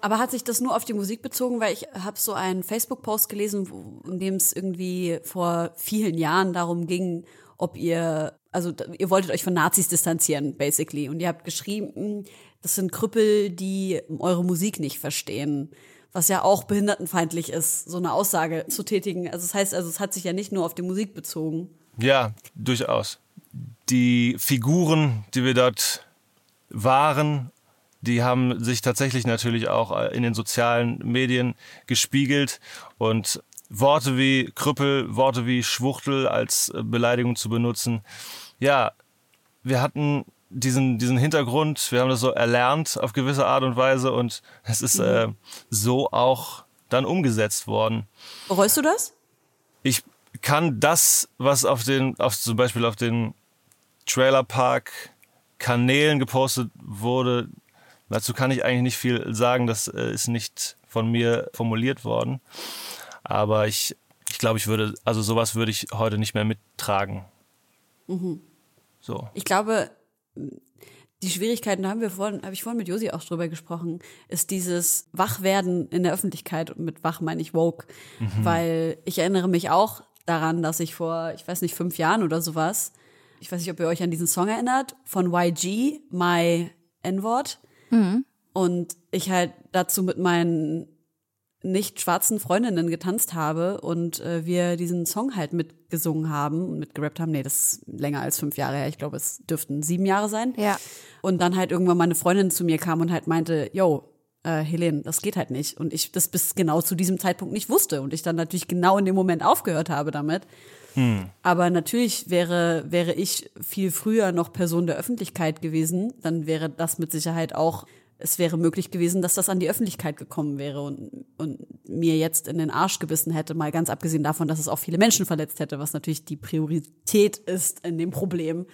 Aber hat sich das nur auf die Musik bezogen? Weil ich habe so einen Facebook-Post gelesen, wo, in dem es irgendwie vor vielen Jahren darum ging, ob ihr, also ihr wolltet euch von Nazis distanzieren, basically. Und ihr habt geschrieben, das sind Krüppel, die eure Musik nicht verstehen. Was ja auch behindertenfeindlich ist, so eine Aussage zu tätigen. Also das heißt, also es hat sich ja nicht nur auf die Musik bezogen. Ja, durchaus. Die Figuren, die wir dort waren, die haben sich tatsächlich natürlich auch äh, in den sozialen Medien gespiegelt und Worte wie Krüppel, Worte wie Schwuchtel als äh, Beleidigung zu benutzen. Ja, wir hatten diesen, diesen Hintergrund, wir haben das so erlernt auf gewisse Art und Weise und es ist äh, so auch dann umgesetzt worden. Bereust du das? Ich kann das, was auf den, auf, zum Beispiel auf den Trailerpark Kanälen gepostet wurde, dazu kann ich eigentlich nicht viel sagen. Das äh, ist nicht von mir formuliert worden. Aber ich, ich glaube, ich würde, also sowas würde ich heute nicht mehr mittragen. Mhm. So. Ich glaube, die Schwierigkeiten, da haben wir vorhin, habe ich vorhin mit Josi auch drüber gesprochen, ist dieses Wachwerden in der Öffentlichkeit und mit wach meine ich woke. Mhm. Weil ich erinnere mich auch daran, dass ich vor, ich weiß nicht, fünf Jahren oder sowas, ich weiß nicht, ob ihr euch an diesen Song erinnert, von YG, My N-Wort. Mhm. Und ich halt dazu mit meinen nicht schwarzen Freundinnen getanzt habe und äh, wir diesen Song halt mitgesungen haben und mitgerappt haben. Nee, das ist länger als fünf Jahre her. Ich glaube, es dürften sieben Jahre sein. Ja. Und dann halt irgendwann meine Freundin zu mir kam und halt meinte, yo, äh, Helene, das geht halt nicht. Und ich das bis genau zu diesem Zeitpunkt nicht wusste und ich dann natürlich genau in dem Moment aufgehört habe damit. Aber natürlich wäre, wäre ich viel früher noch Person der Öffentlichkeit gewesen, dann wäre das mit Sicherheit auch, es wäre möglich gewesen, dass das an die Öffentlichkeit gekommen wäre und, und mir jetzt in den Arsch gebissen hätte, mal ganz abgesehen davon, dass es auch viele Menschen verletzt hätte, was natürlich die Priorität ist in dem Problem.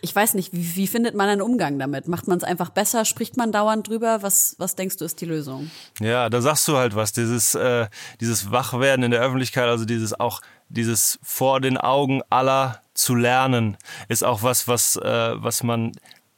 Ich weiß nicht, wie, wie findet man einen Umgang damit? Macht man es einfach besser? Spricht man dauernd drüber? Was, was denkst du ist die Lösung? Ja, da sagst du halt was. Dieses, äh, dieses Wachwerden in der Öffentlichkeit, also dieses auch dieses vor den Augen aller zu lernen, ist auch was, was, äh, was man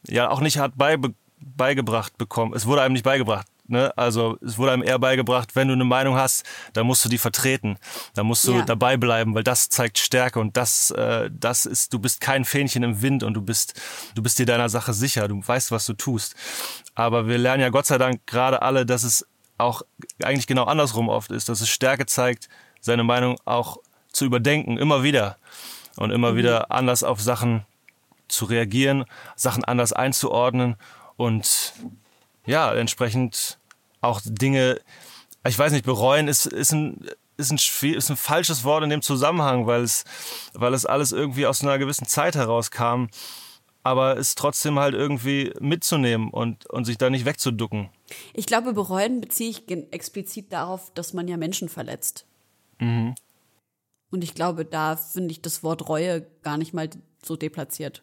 ja auch nicht hat beibe beigebracht bekommen. Es wurde einem nicht beigebracht. Ne? Also es wurde einem eher beigebracht, wenn du eine Meinung hast, dann musst du die vertreten. Dann musst du Ja. dabei bleiben, weil das zeigt Stärke und das, äh, das ist, du bist kein Fähnchen im Wind und du bist, du bist dir deiner Sache sicher, du weißt, was du tust. Aber wir lernen ja Gott sei Dank gerade alle, dass es auch eigentlich genau andersrum oft ist, dass es Stärke zeigt, seine Meinung auch zu überdenken, immer wieder. Und immer wieder anders auf Sachen zu reagieren, Sachen anders einzuordnen und ja, entsprechend auch Dinge, ich weiß nicht, bereuen ist, ist ein, ist ein, ist ein falsches Wort in dem Zusammenhang, weil es, weil es alles irgendwie aus einer gewissen Zeit herauskam, aber es trotzdem halt irgendwie mitzunehmen und, und sich da nicht wegzuducken. Ich glaube, bereuen beziehe ich explizit darauf, dass man ja Menschen verletzt. Und ich glaube, da finde ich das Wort Reue gar nicht mal so deplatziert.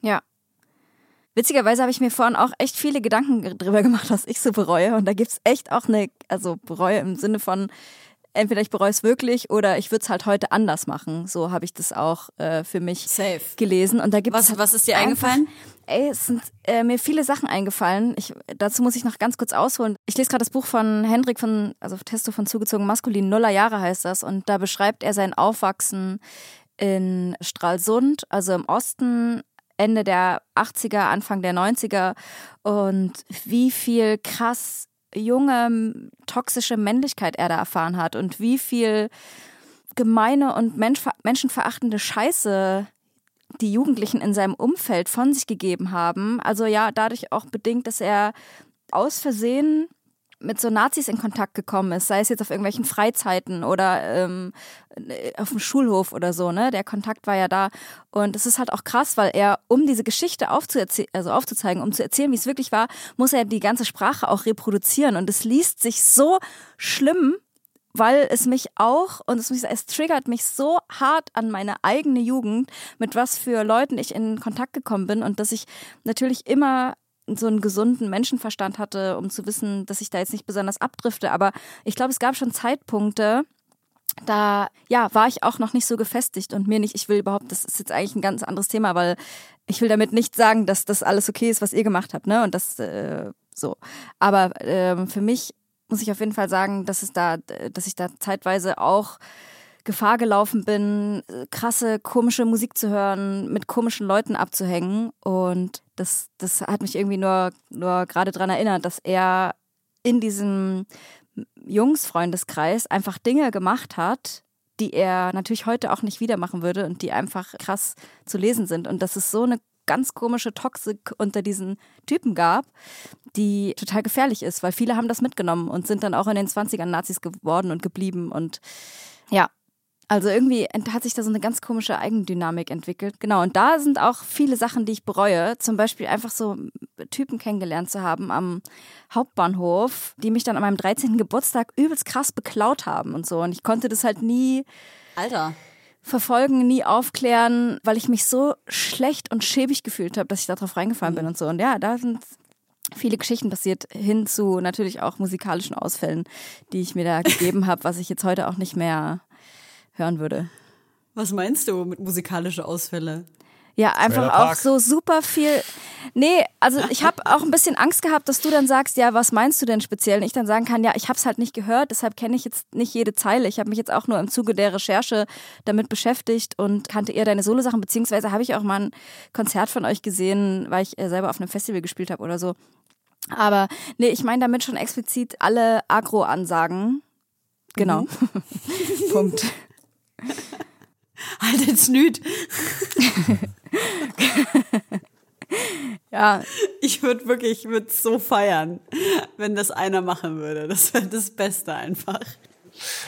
Ja. Witzigerweise habe ich mir vorhin auch echt viele Gedanken drüber gemacht, was ich so bereue. Und da gibt's echt auch eine, also bereue im Sinne von, entweder ich bereue es wirklich oder ich würde es halt heute anders machen. So habe ich das auch äh, für mich Safe. gelesen. Und da gibt's Was- halt was ist dir eingefallen? Ey, es sind äh, mir viele Sachen eingefallen. Ich, dazu muss ich noch ganz kurz ausholen. Ich lese gerade das Buch von Hendrik von, also Testo von Zugezogen Maskulin, Nuller Jahre heißt das. Und da beschreibt er sein Aufwachsen in Stralsund, also im Osten, Ende der 80er, Anfang der 90er. Und wie viel krass junge, toxische Männlichkeit er da erfahren hat und wie viel gemeine und menschenverachtende Scheiße die Jugendlichen in seinem Umfeld von sich gegeben haben. Also ja, dadurch auch bedingt, dass er aus Versehen mit so Nazis in Kontakt gekommen ist, sei es jetzt auf irgendwelchen Freizeiten oder ähm, auf dem Schulhof oder so, ne? Der Kontakt war ja da. Und es ist halt auch krass, weil er, um diese Geschichte also aufzuzeigen, um zu erzählen, wie es wirklich war, muss er die ganze Sprache auch reproduzieren. Und es liest sich so schlimm weil es mich auch, und es, es triggert mich so hart an meine eigene Jugend, mit was für Leuten ich in Kontakt gekommen bin und dass ich natürlich immer so einen gesunden Menschenverstand hatte, um zu wissen, dass ich da jetzt nicht besonders abdrifte. Aber ich glaube, es gab schon Zeitpunkte, da ja, war ich auch noch nicht so gefestigt und mir nicht, ich will überhaupt, das ist jetzt eigentlich ein ganz anderes Thema, weil ich will damit nicht sagen, dass das alles okay ist, was ihr gemacht habt, ne? Und das äh, so. Aber äh, für mich muss ich auf jeden Fall sagen, dass es da, dass ich da zeitweise auch Gefahr gelaufen bin, krasse, komische Musik zu hören, mit komischen Leuten abzuhängen. Und das, das hat mich irgendwie nur, nur gerade daran erinnert, dass er in diesem Jungsfreundeskreis einfach Dinge gemacht hat, die er natürlich heute auch nicht wieder machen würde und die einfach krass zu lesen sind. Und das ist so eine ganz komische Toxik unter diesen Typen gab, die total gefährlich ist, weil viele haben das mitgenommen und sind dann auch in den 20ern Nazis geworden und geblieben und ja, also irgendwie hat sich da so eine ganz komische Eigendynamik entwickelt. Genau, und da sind auch viele Sachen, die ich bereue. Zum Beispiel einfach so Typen kennengelernt zu haben am Hauptbahnhof, die mich dann an meinem 13. Geburtstag übelst krass beklaut haben und so. Und ich konnte das halt nie. Alter verfolgen, nie aufklären, weil ich mich so schlecht und schäbig gefühlt habe, dass ich darauf reingefallen bin mhm. und so. Und ja, da sind viele Geschichten passiert, hin zu natürlich auch musikalischen Ausfällen, die ich mir da gegeben habe, was ich jetzt heute auch nicht mehr hören würde. Was meinst du mit musikalische Ausfälle? Ja, einfach auch so super viel. Nee, also ich habe auch ein bisschen Angst gehabt, dass du dann sagst, ja, was meinst du denn speziell? Und ich dann sagen kann, ja, ich habe es halt nicht gehört, deshalb kenne ich jetzt nicht jede Zeile. Ich habe mich jetzt auch nur im Zuge der Recherche damit beschäftigt und kannte eher deine Solo-Sachen, beziehungsweise habe ich auch mal ein Konzert von euch gesehen, weil ich äh, selber auf einem Festival gespielt habe oder so. Aber nee, ich meine damit schon explizit alle Agro-Ansagen. Genau. Mhm. Punkt. halt jetzt nüt. ja. Ich würde wirklich, ich würde so feiern, wenn das einer machen würde. Das wäre das Beste einfach.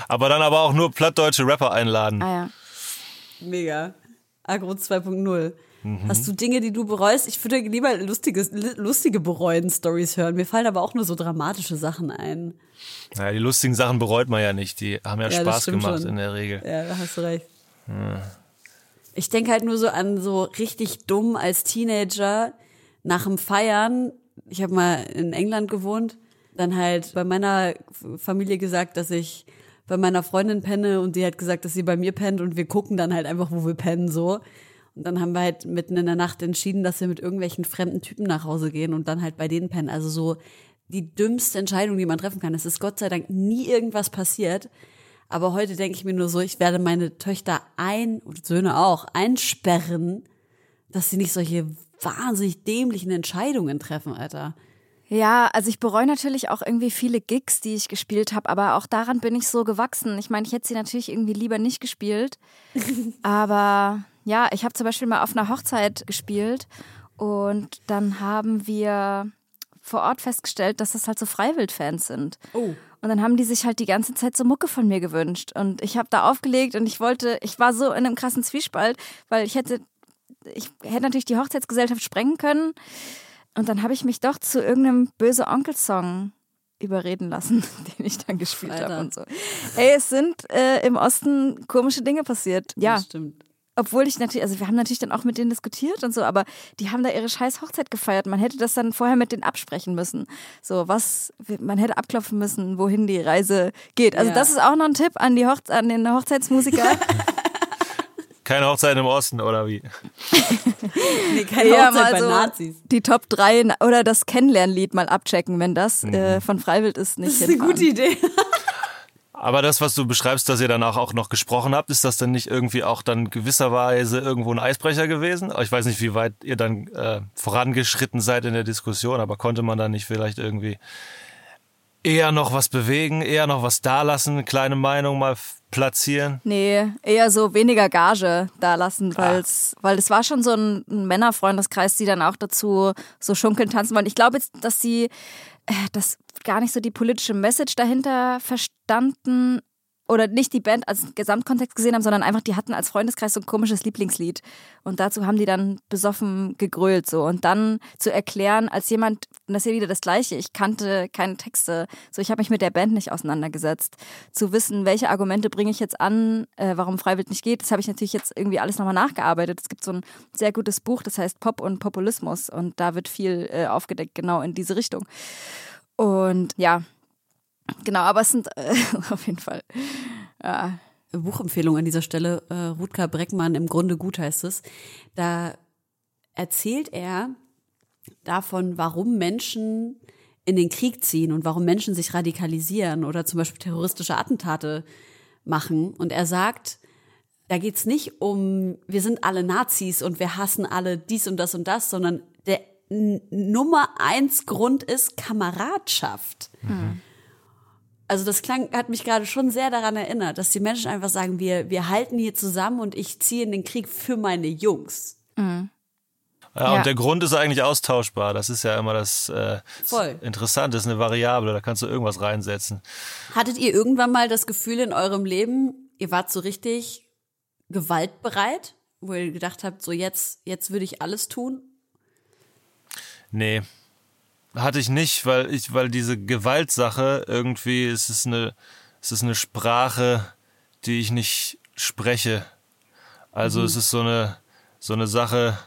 Aber dann aber auch nur plattdeutsche Rapper einladen. Ah ja. Mega. Agro 2.0. Mhm. Hast du Dinge, die du bereust? Ich würde lieber lustige, lustige Bereuen-Stories hören. Mir fallen aber auch nur so dramatische Sachen ein. Naja, die lustigen Sachen bereut man ja nicht. Die haben ja, ja Spaß gemacht schon. in der Regel. Ja, da hast du recht. Ich denke halt nur so an so richtig dumm als Teenager nach dem Feiern. Ich habe mal in England gewohnt, dann halt bei meiner Familie gesagt, dass ich bei meiner Freundin penne und die hat gesagt, dass sie bei mir pennt und wir gucken dann halt einfach, wo wir pennen so. Und dann haben wir halt mitten in der Nacht entschieden, dass wir mit irgendwelchen fremden Typen nach Hause gehen und dann halt bei denen pennen. Also so die dümmste Entscheidung, die man treffen kann. Es ist Gott sei Dank nie irgendwas passiert. Aber heute denke ich mir nur so, ich werde meine Töchter ein, und Söhne auch, einsperren, dass sie nicht solche wahnsinnig dämlichen Entscheidungen treffen, Alter. Ja, also ich bereue natürlich auch irgendwie viele Gigs, die ich gespielt habe, aber auch daran bin ich so gewachsen. Ich meine, ich hätte sie natürlich irgendwie lieber nicht gespielt. aber ja, ich habe zum Beispiel mal auf einer Hochzeit gespielt und dann haben wir vor Ort festgestellt, dass das halt so Freiwildfans sind. Oh. Und dann haben die sich halt die ganze Zeit so Mucke von mir gewünscht. Und ich habe da aufgelegt und ich wollte, ich war so in einem krassen Zwiespalt, weil ich hätte, ich hätte natürlich die Hochzeitsgesellschaft sprengen können. Und dann habe ich mich doch zu irgendeinem böse Onkel-Song überreden lassen, den ich dann gespielt habe und so. Ey, es sind äh, im Osten komische Dinge passiert. Ja, das stimmt obwohl ich natürlich, also wir haben natürlich dann auch mit denen diskutiert und so, aber die haben da ihre scheiß Hochzeit gefeiert. Man hätte das dann vorher mit denen absprechen müssen. So, was, man hätte abklopfen müssen, wohin die Reise geht. Also ja. das ist auch noch ein Tipp an, die Hochze an den Hochzeitsmusiker. Keine Hochzeit im Osten, oder wie? nee, keine ja, Hochzeit bei so Nazis. Die Top 3 oder das Kennenlernlied mal abchecken, wenn das mhm. äh, von Freiwild ist, nicht Das ist hinfahren. eine gute Idee. Aber das, was du beschreibst, dass ihr danach auch noch gesprochen habt, ist das dann nicht irgendwie auch dann gewisserweise irgendwo ein Eisbrecher gewesen? Ich weiß nicht, wie weit ihr dann äh, vorangeschritten seid in der Diskussion, aber konnte man dann nicht vielleicht irgendwie eher noch was bewegen, eher noch was dalassen, eine kleine Meinung mal platzieren? Nee, eher so weniger Gage dalassen, weil's, ah. weil es war schon so ein, Männerfreundeskreis, die dann auch dazu so schunkeln, tanzen wollen. Ich glaube jetzt, dass sie das gar nicht so die politische Message dahinter verstanden oder nicht die Band als Gesamtkontext gesehen haben, sondern einfach, die hatten als Freundeskreis so ein komisches Lieblingslied. Und dazu haben die dann besoffen gegrölt so. Und dann zu erklären, als jemand, und das ist ja wieder das Gleiche, ich kannte keine Texte, so ich habe mich mit der Band nicht auseinandergesetzt. Zu wissen, welche Argumente bringe ich jetzt an, äh, warum Freiwild nicht geht, das habe ich natürlich jetzt irgendwie alles nochmal nachgearbeitet. Es gibt so ein sehr gutes Buch, das heißt Pop und Populismus. Und da wird viel äh, aufgedeckt, genau in diese Richtung. Und ja, Genau, aber es sind äh, auf jeden Fall. Ja. Buchempfehlung an dieser Stelle. Äh, Rutger Breckmann, im Grunde gut heißt es. Da erzählt er davon, warum Menschen in den Krieg ziehen und warum Menschen sich radikalisieren oder zum Beispiel terroristische Attentate machen. Und er sagt, da geht's nicht um, wir sind alle Nazis und wir hassen alle dies und das und das, sondern der Nummer eins Grund ist Kameradschaft. Mhm. Also das klang, hat mich gerade schon sehr daran erinnert, dass die Menschen einfach sagen, wir, wir halten hier zusammen und ich ziehe in den Krieg für meine Jungs. Mhm. Ja, ja, und der Grund ist eigentlich austauschbar. Das ist ja immer das, äh, Voll. Interessante, das ist eine Variable, da kannst du irgendwas reinsetzen. Hattet ihr irgendwann mal das Gefühl in eurem Leben, ihr wart so richtig gewaltbereit, wo ihr gedacht habt, so jetzt, jetzt würde ich alles tun? Nee, hatte ich nicht, weil ich, weil diese Gewaltsache irgendwie, es ist eine, es ist eine Sprache, die ich nicht spreche. Also mhm. es ist so eine, so eine Sache,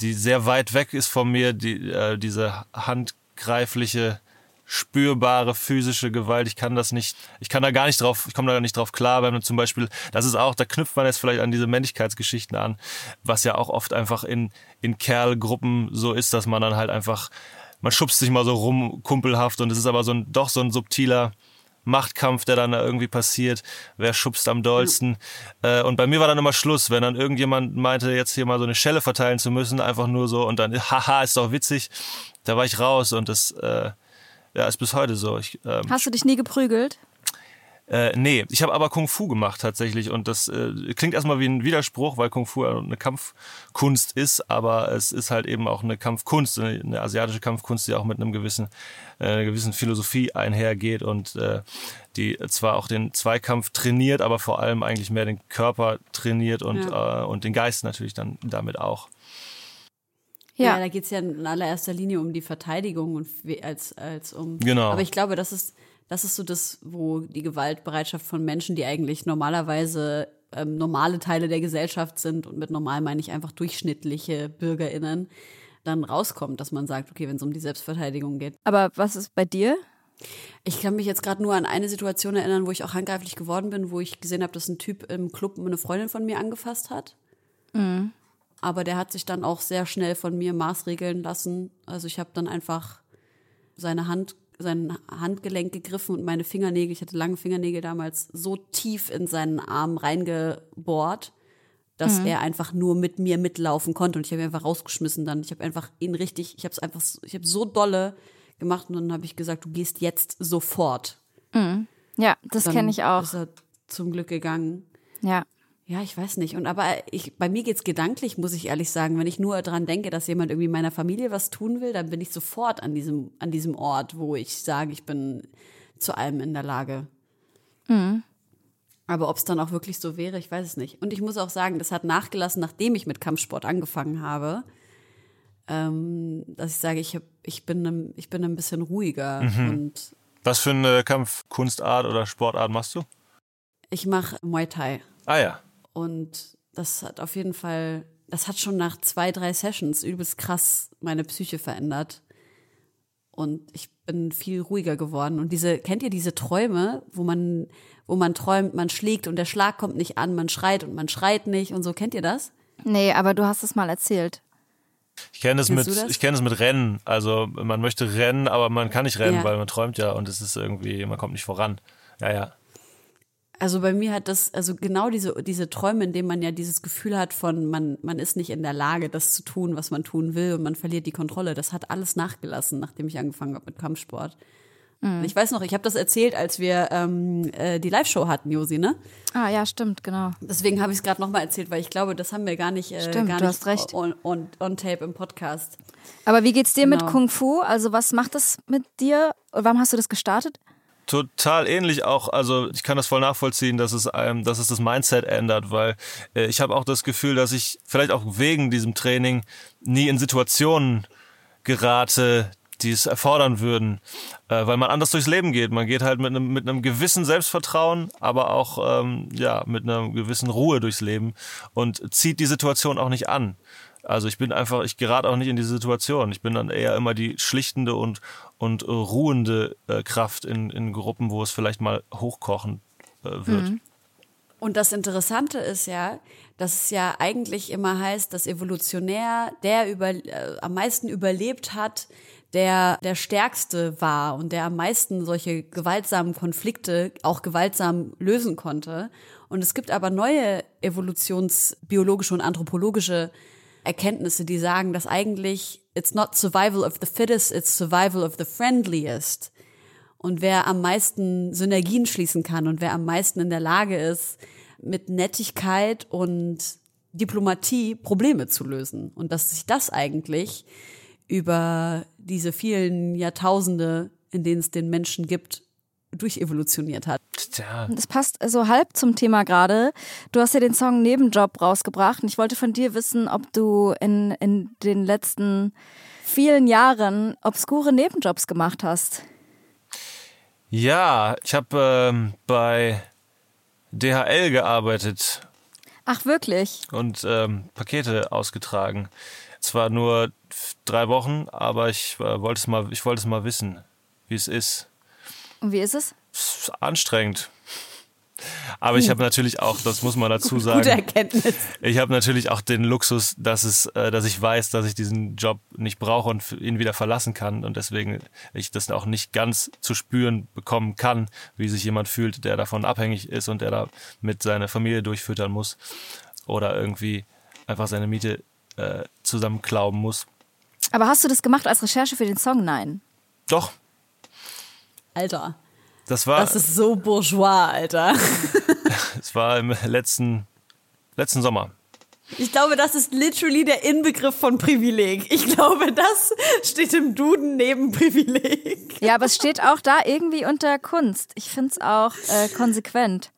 die sehr weit weg ist von mir, die, äh, diese handgreifliche, spürbare physische Gewalt. Ich kann das nicht, ich kann da gar nicht drauf, ich komme da nicht drauf klar, wenn man zum Beispiel, das ist auch, da knüpft man jetzt vielleicht an diese Männlichkeitsgeschichten an, was ja auch oft einfach in, in Kerlgruppen so ist, dass man dann halt einfach man schubst sich mal so rum, kumpelhaft und es ist aber so ein, doch so ein subtiler Machtkampf, der dann da irgendwie passiert. Wer schubst am dollsten? Mhm. und bei mir war dann immer Schluss, wenn dann irgendjemand meinte, jetzt hier mal so eine Schelle verteilen zu müssen, einfach nur so und dann, haha, ist doch witzig. Da war ich raus und das, äh, ja, ist bis heute so. Ich, ähm, Hast du dich nie geprügelt? Äh, nee, ich habe aber Kung Fu gemacht tatsächlich und das äh, klingt erstmal wie ein Widerspruch, weil Kung Fu eine Kampfkunst ist, aber es ist halt eben auch eine Kampfkunst, eine, eine asiatische Kampfkunst, die auch mit einem gewissen, äh, einer gewissen Philosophie einhergeht und äh, die zwar auch den Zweikampf trainiert, aber vor allem eigentlich mehr den Körper trainiert und, ja. äh, und den Geist natürlich dann damit auch. Ja, ja da geht's ja in allererster Linie um die Verteidigung und als, als um. Genau. Aber ich glaube, das ist das ist so das, wo die Gewaltbereitschaft von Menschen, die eigentlich normalerweise ähm, normale Teile der Gesellschaft sind, und mit normal meine ich einfach durchschnittliche BürgerInnen, dann rauskommt, dass man sagt, okay, wenn es um die Selbstverteidigung geht. Aber was ist bei dir? Ich kann mich jetzt gerade nur an eine Situation erinnern, wo ich auch handgreiflich geworden bin, wo ich gesehen habe, dass ein Typ im Club eine Freundin von mir angefasst hat. Mhm. Aber der hat sich dann auch sehr schnell von mir maßregeln lassen. Also ich habe dann einfach seine Hand sein Handgelenk gegriffen und meine Fingernägel, ich hatte lange Fingernägel damals, so tief in seinen Arm reingebohrt, dass mhm. er einfach nur mit mir mitlaufen konnte und ich habe ihn einfach rausgeschmissen dann. Ich habe einfach ihn richtig, ich habe es einfach, ich habe so dolle gemacht und dann habe ich gesagt, du gehst jetzt sofort. Mhm. Ja, das kenne ich auch. Ist er zum Glück gegangen. Ja. Ja, ich weiß nicht. Und aber ich, bei mir geht's gedanklich, muss ich ehrlich sagen. Wenn ich nur daran denke, dass jemand irgendwie meiner Familie was tun will, dann bin ich sofort an diesem, an diesem Ort, wo ich sage, ich bin zu allem in der Lage. Mhm. Aber ob es dann auch wirklich so wäre, ich weiß es nicht. Und ich muss auch sagen, das hat nachgelassen, nachdem ich mit Kampfsport angefangen habe, ähm, dass ich sage, ich, hab, ich, bin, ich bin ein bisschen ruhiger. Mhm. Und was für eine Kampfkunstart oder Sportart machst du? Ich mache Muay Thai. Ah ja. Und das hat auf jeden Fall, das hat schon nach zwei, drei Sessions übelst krass meine Psyche verändert. Und ich bin viel ruhiger geworden. Und diese, kennt ihr diese Träume, wo man, wo man träumt, man schlägt und der Schlag kommt nicht an, man schreit und man schreit nicht und so, kennt ihr das? Nee, aber du hast es mal erzählt. Ich kenne es mit, ich kenne es mit Rennen. Also man möchte rennen, aber man kann nicht rennen, ja. weil man träumt ja und es ist irgendwie, man kommt nicht voran. Ja, ja. Also bei mir hat das, also genau diese, diese Träume, in denen man ja dieses Gefühl hat von, man, man ist nicht in der Lage, das zu tun, was man tun will und man verliert die Kontrolle, das hat alles nachgelassen, nachdem ich angefangen habe mit Kampfsport. Mhm. Ich weiß noch, ich habe das erzählt, als wir ähm, äh, die Live-Show hatten, Josi, ne? Ah ja, stimmt, genau. Deswegen habe ich es gerade nochmal erzählt, weil ich glaube, das haben wir gar nicht, äh, stimmt, gar du hast recht. On, on, on, Tape im Podcast. Aber wie geht's dir genau. mit Kung Fu? Also was macht das mit dir? Warum hast du das gestartet? Total ähnlich auch. Also ich kann das voll nachvollziehen, dass es einem, dass es das Mindset ändert, weil äh, ich habe auch das Gefühl, dass ich vielleicht auch wegen diesem Training nie in Situationen gerate, die es erfordern würden, äh, weil man anders durchs Leben geht. Man geht halt mit einem mit einem gewissen Selbstvertrauen, aber auch ähm, ja mit einer gewissen Ruhe durchs Leben und zieht die Situation auch nicht an. Also ich bin einfach, ich gerate auch nicht in diese Situation. Ich bin dann eher immer die schlichtende und und äh, ruhende äh, Kraft in, in Gruppen, wo es vielleicht mal hochkochen äh, wird. Mhm. Und das Interessante ist ja, dass es ja eigentlich immer heißt, dass evolutionär der über, äh, am meisten überlebt hat, der der stärkste war und der am meisten solche gewaltsamen Konflikte auch gewaltsam lösen konnte. Und es gibt aber neue evolutionsbiologische und anthropologische Erkenntnisse, die sagen, dass eigentlich it's not survival of the fittest, it's survival of the friendliest. Und wer am meisten Synergien schließen kann und wer am meisten in der Lage ist, mit Nettigkeit und Diplomatie Probleme zu lösen. Und dass sich das eigentlich über diese vielen Jahrtausende, in denen es den Menschen gibt, durchevolutioniert hat. Tja. Das passt so halb zum Thema gerade. Du hast ja den Song Nebenjob rausgebracht und ich wollte von dir wissen, ob du in, in den letzten vielen Jahren obskure Nebenjobs gemacht hast. Ja, ich habe ähm, bei DHL gearbeitet. Ach, wirklich? Und ähm, Pakete ausgetragen. Zwar nur drei Wochen, aber ich äh, wollte es mal, ich wollte es mal wissen, wie es ist. Und wie ist es? ist anstrengend. Aber ich habe natürlich auch, das muss man dazu sagen. Gute Erkenntnis. Ich habe natürlich auch den Luxus, dass es, äh, dass ich weiß, dass ich diesen Job nicht brauche und ihn wieder verlassen kann und deswegen ich das auch nicht ganz zu spüren bekommen kann, wie sich jemand fühlt, der davon abhängig ist und der da mit seiner Familie durchfüttern muss oder irgendwie einfach seine Miete äh, zusammenklauben muss. Aber hast du das gemacht als Recherche für den Song? Nein. Doch. Alter. Das war. Das ist so bourgeois, Alter. Es war im letzten, letzten Sommer. Ich glaube, das ist literally der Inbegriff von Privileg. Ich glaube, das steht im Duden neben Privileg. Ja, aber es steht auch da irgendwie unter Kunst. Ich finde es auch äh, konsequent.